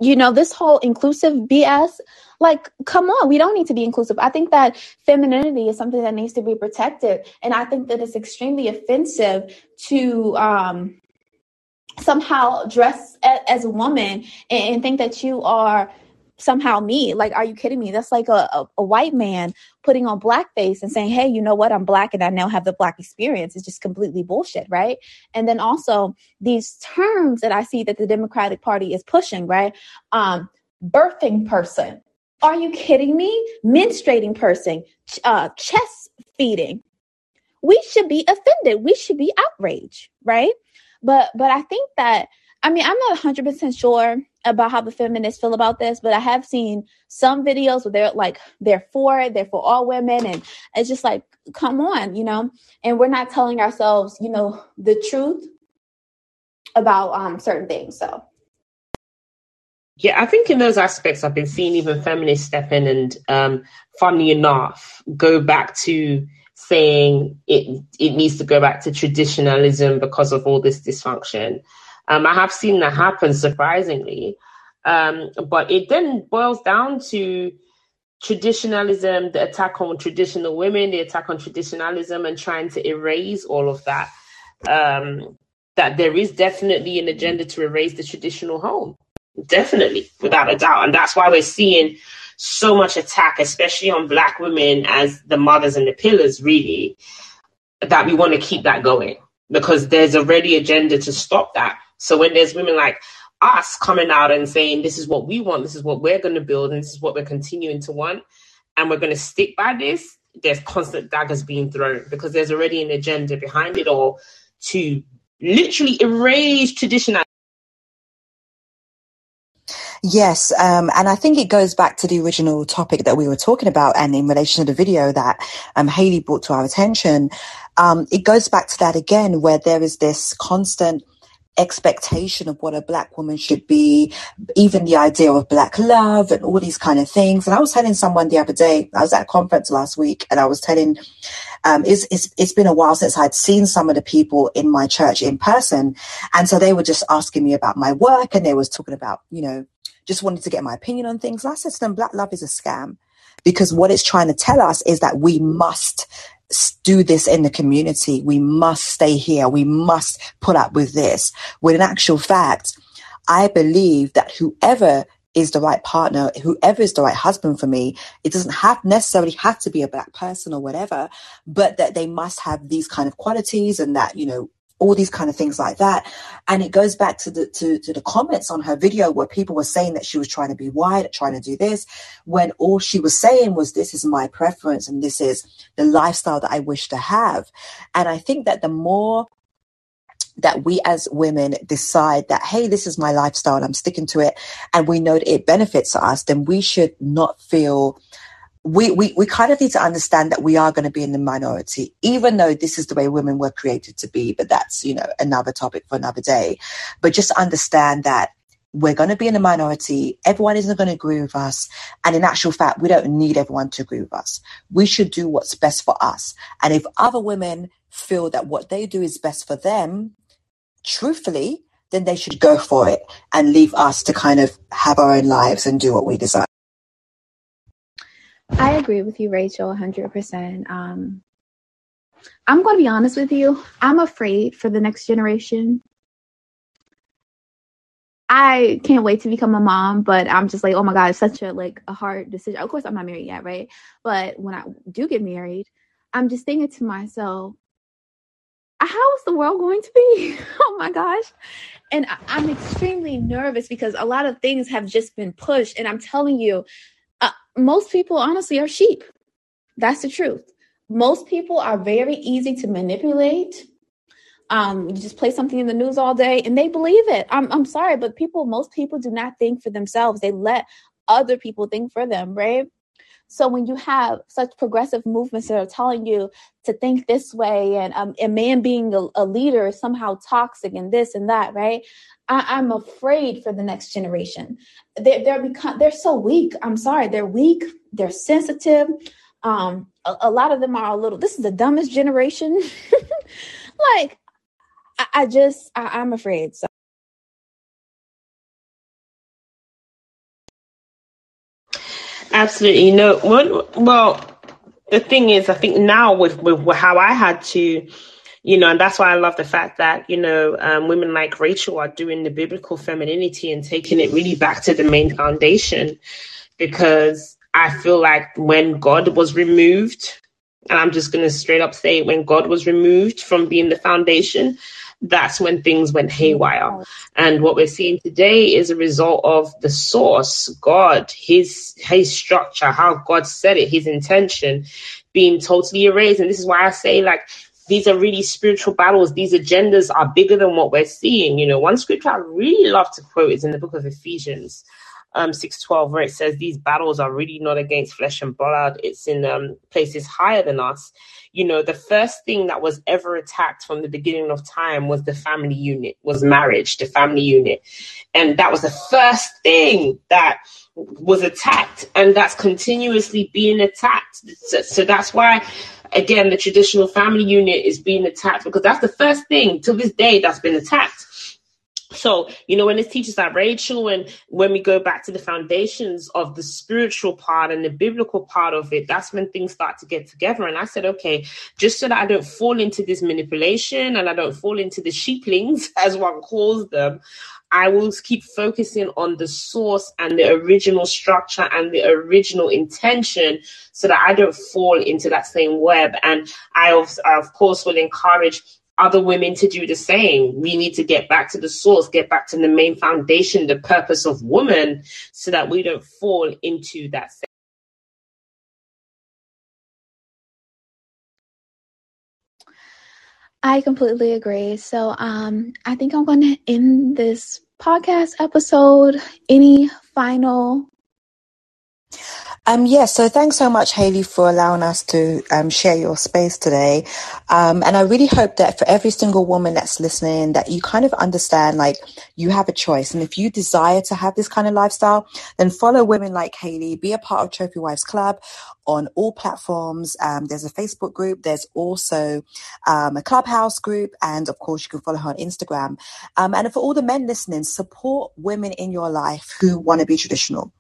You know, this whole inclusive BS, like, come on, we don't need to be inclusive. I think that femininity is something that needs to be protected. And I think that it's extremely offensive to um, somehow dress a- as a woman and, and think that you are somehow me. Like, are you kidding me? That's like a, a, a, white man putting on blackface and saying, hey, you know what? I'm black and I now have the black experience. It's just completely bullshit, right? And then also these terms that I see that the Democratic Party is pushing, right? Um, birthing person. Are you kidding me? Menstruating person, uh, chest feeding. We should be offended. We should be outraged, right? But but I think that I mean I'm not 100% sure about how the feminists feel about this, but I have seen some videos where they're like, they're for it, they're for all women. And it's just like, come on, you know, and we're not telling ourselves, you know, the truth about um, certain things. So. Yeah, I think in those aspects, I've been seeing even feminists step in and, um, funny enough, go back to saying it it needs to go back to traditionalism because of all this dysfunction. Um, I have seen that happen surprisingly. Um, but it then boils down to traditionalism, the attack on traditional women, the attack on traditionalism, and trying to erase all of that. Um, that there is definitely an agenda to erase the traditional home, definitely, without a doubt. And that's why we're seeing so much attack, especially on Black women as the mothers and the pillars, really, that we want to keep that going because there's already agenda to stop that. So when there's women like us coming out and saying, this is what we want, this is what we're going to build, and this is what we're continuing to want, and we're going to stick by this, there's constant daggers being thrown because there's already an agenda behind it all to literally erase tradition. Yes, um, and I think it goes back to the original topic that we were talking about, and in relation to the video that um, Haley brought to our attention, um, it goes back to that again, where there is this constant expectation of what a black woman should be, even the idea of black love and all these kind of things. And I was telling someone the other day, I was at a conference last week, and I was telling, um, it's, it's, it's been a while since I'd seen some of the people in my church in person. And so they were just asking me about my work and they was talking about, you know, just wanted to get my opinion on things. And I said to them, black love is a scam because what it's trying to tell us is that we must do this in the community. We must stay here. We must put up with this. When in actual fact, I believe that whoever is the right partner, whoever is the right husband for me, it doesn't have necessarily have to be a black person or whatever, but that they must have these kind of qualities and that, you know, all these kind of things like that. And it goes back to the to, to the comments on her video where people were saying that she was trying to be white, trying to do this, when all she was saying was this is my preference and this is the lifestyle that I wish to have. And I think that the more that we as women decide that, hey, this is my lifestyle and I'm sticking to it, and we know that it benefits us, then we should not feel we, we, we kind of need to understand that we are going to be in the minority, even though this is the way women were created to be. But that's, you know, another topic for another day. But just understand that we're going to be in the minority. Everyone isn't going to agree with us. And in actual fact, we don't need everyone to agree with us. We should do what's best for us. And if other women feel that what they do is best for them, truthfully, then they should go for it and leave us to kind of have our own lives and do what we desire. I agree with you, Rachel, 100%. Um, I'm going to be honest with you. I'm afraid for the next generation. I can't wait to become a mom, but I'm just like, oh my god, it's such a like a hard decision. Of course, I'm not married yet, right? But when I do get married, I'm just thinking to myself, how is the world going to be? oh my gosh. And I'm extremely nervous because a lot of things have just been pushed. And I'm telling you, most people honestly are sheep. That's the truth. Most people are very easy to manipulate. Um, you just play something in the news all day and they believe it. I'm, I'm sorry, but people, most people do not think for themselves. They let other people think for them, right? So when you have such progressive movements that are telling you to think this way, and um, a man being a, a, leader is somehow toxic, and this and that, right? I, am afraid for the next generation. They're they're become they're so weak. I'm sorry, they're weak. They're sensitive. Um, a, a lot of them are a little. This is the dumbest generation. like, I, I just I, I'm afraid. So. Absolutely. No, know, well, the thing is, I think now with, with how I had to, you know, and that's why I love the fact that, you know, um, women like Rachel are doing the biblical femininity and taking it really back to the main foundation because I feel like when God was removed, and I'm just going to straight up say when God was removed from being the foundation, that's when things went mm-hmm. haywire. And what we're seeing today is a result of the source, God, his his structure, how God said it, his intention being totally erased. And this is why I say like these are really spiritual battles. These agendas are bigger than what we're seeing. You know, one scripture I really love to quote is in the book of Ephesians um, 612 where it says these battles are really not against flesh and blood. It's in um, places higher than us. You know the first thing that was ever attacked from the beginning of time was the family unit was marriage the family unit. And that was the first thing that was attacked and that's continuously being attacked. So, so that's why again the traditional family unit is being attacked because that's the first thing to this day that's been attacked so, you know, when it teaches that Rachel, and when we go back to the foundations of the spiritual part and the biblical part of it, that's when things start to get together. And I said, okay, just so that I don't fall into this manipulation and I don't fall into the sheeplings, as one calls them, I will keep focusing on the source and the original structure and the original intention so that I don't fall into that same web. And I, of, I of course, will encourage other women to do the same. We need to get back to the source, get back to the main foundation, the purpose of woman, so that we don't fall into that. Same. I completely agree. So um, I think I'm going to end this podcast episode. Any final um, yeah, so thanks so much, Haley, for allowing us to um, share your space today. Um, and I really hope that for every single woman that's listening, that you kind of understand like you have a choice. And if you desire to have this kind of lifestyle, then follow women like Haley, be a part of Trophy Wives Club on all platforms. Um, there's a Facebook group. There's also um, a Clubhouse group. And of course, you can follow her on Instagram. Um, and for all the men listening, support women in your life who want to be traditional.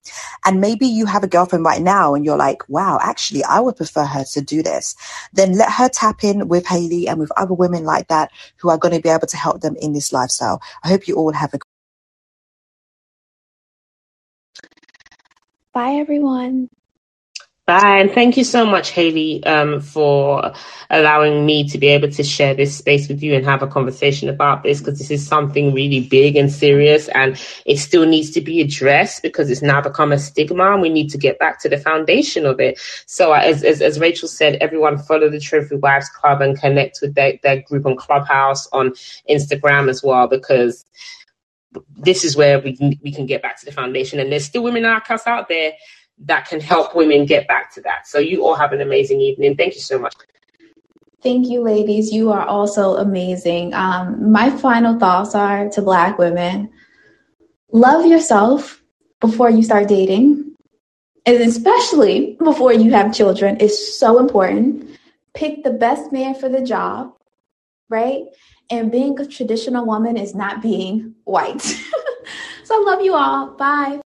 And maybe you have a girlfriend right now and you're like, wow, actually, I would prefer her to do this. Then let her tap in with Haley and with other women like that who are going to be able to help them in this lifestyle. I hope you all have a Bye, everyone. Bye, and thank you so much, Haley, um, for allowing me to be able to share this space with you and have a conversation about this because this is something really big and serious, and it still needs to be addressed because it's now become a stigma, and we need to get back to the foundation of it. So, uh, as as, as Rachel said, everyone follow the Trophy Wives Club and connect with their, their group on Clubhouse on Instagram as well because this is where we can we can get back to the foundation. And there's still women like us out there that can help women get back to that. So you all have an amazing evening. Thank you so much. Thank you, ladies. You are also amazing. Um, my final thoughts are to Black women love yourself before you start dating, and especially before you have children, is so important. Pick the best man for the job, right? And being a traditional woman is not being white. so I love you all. Bye.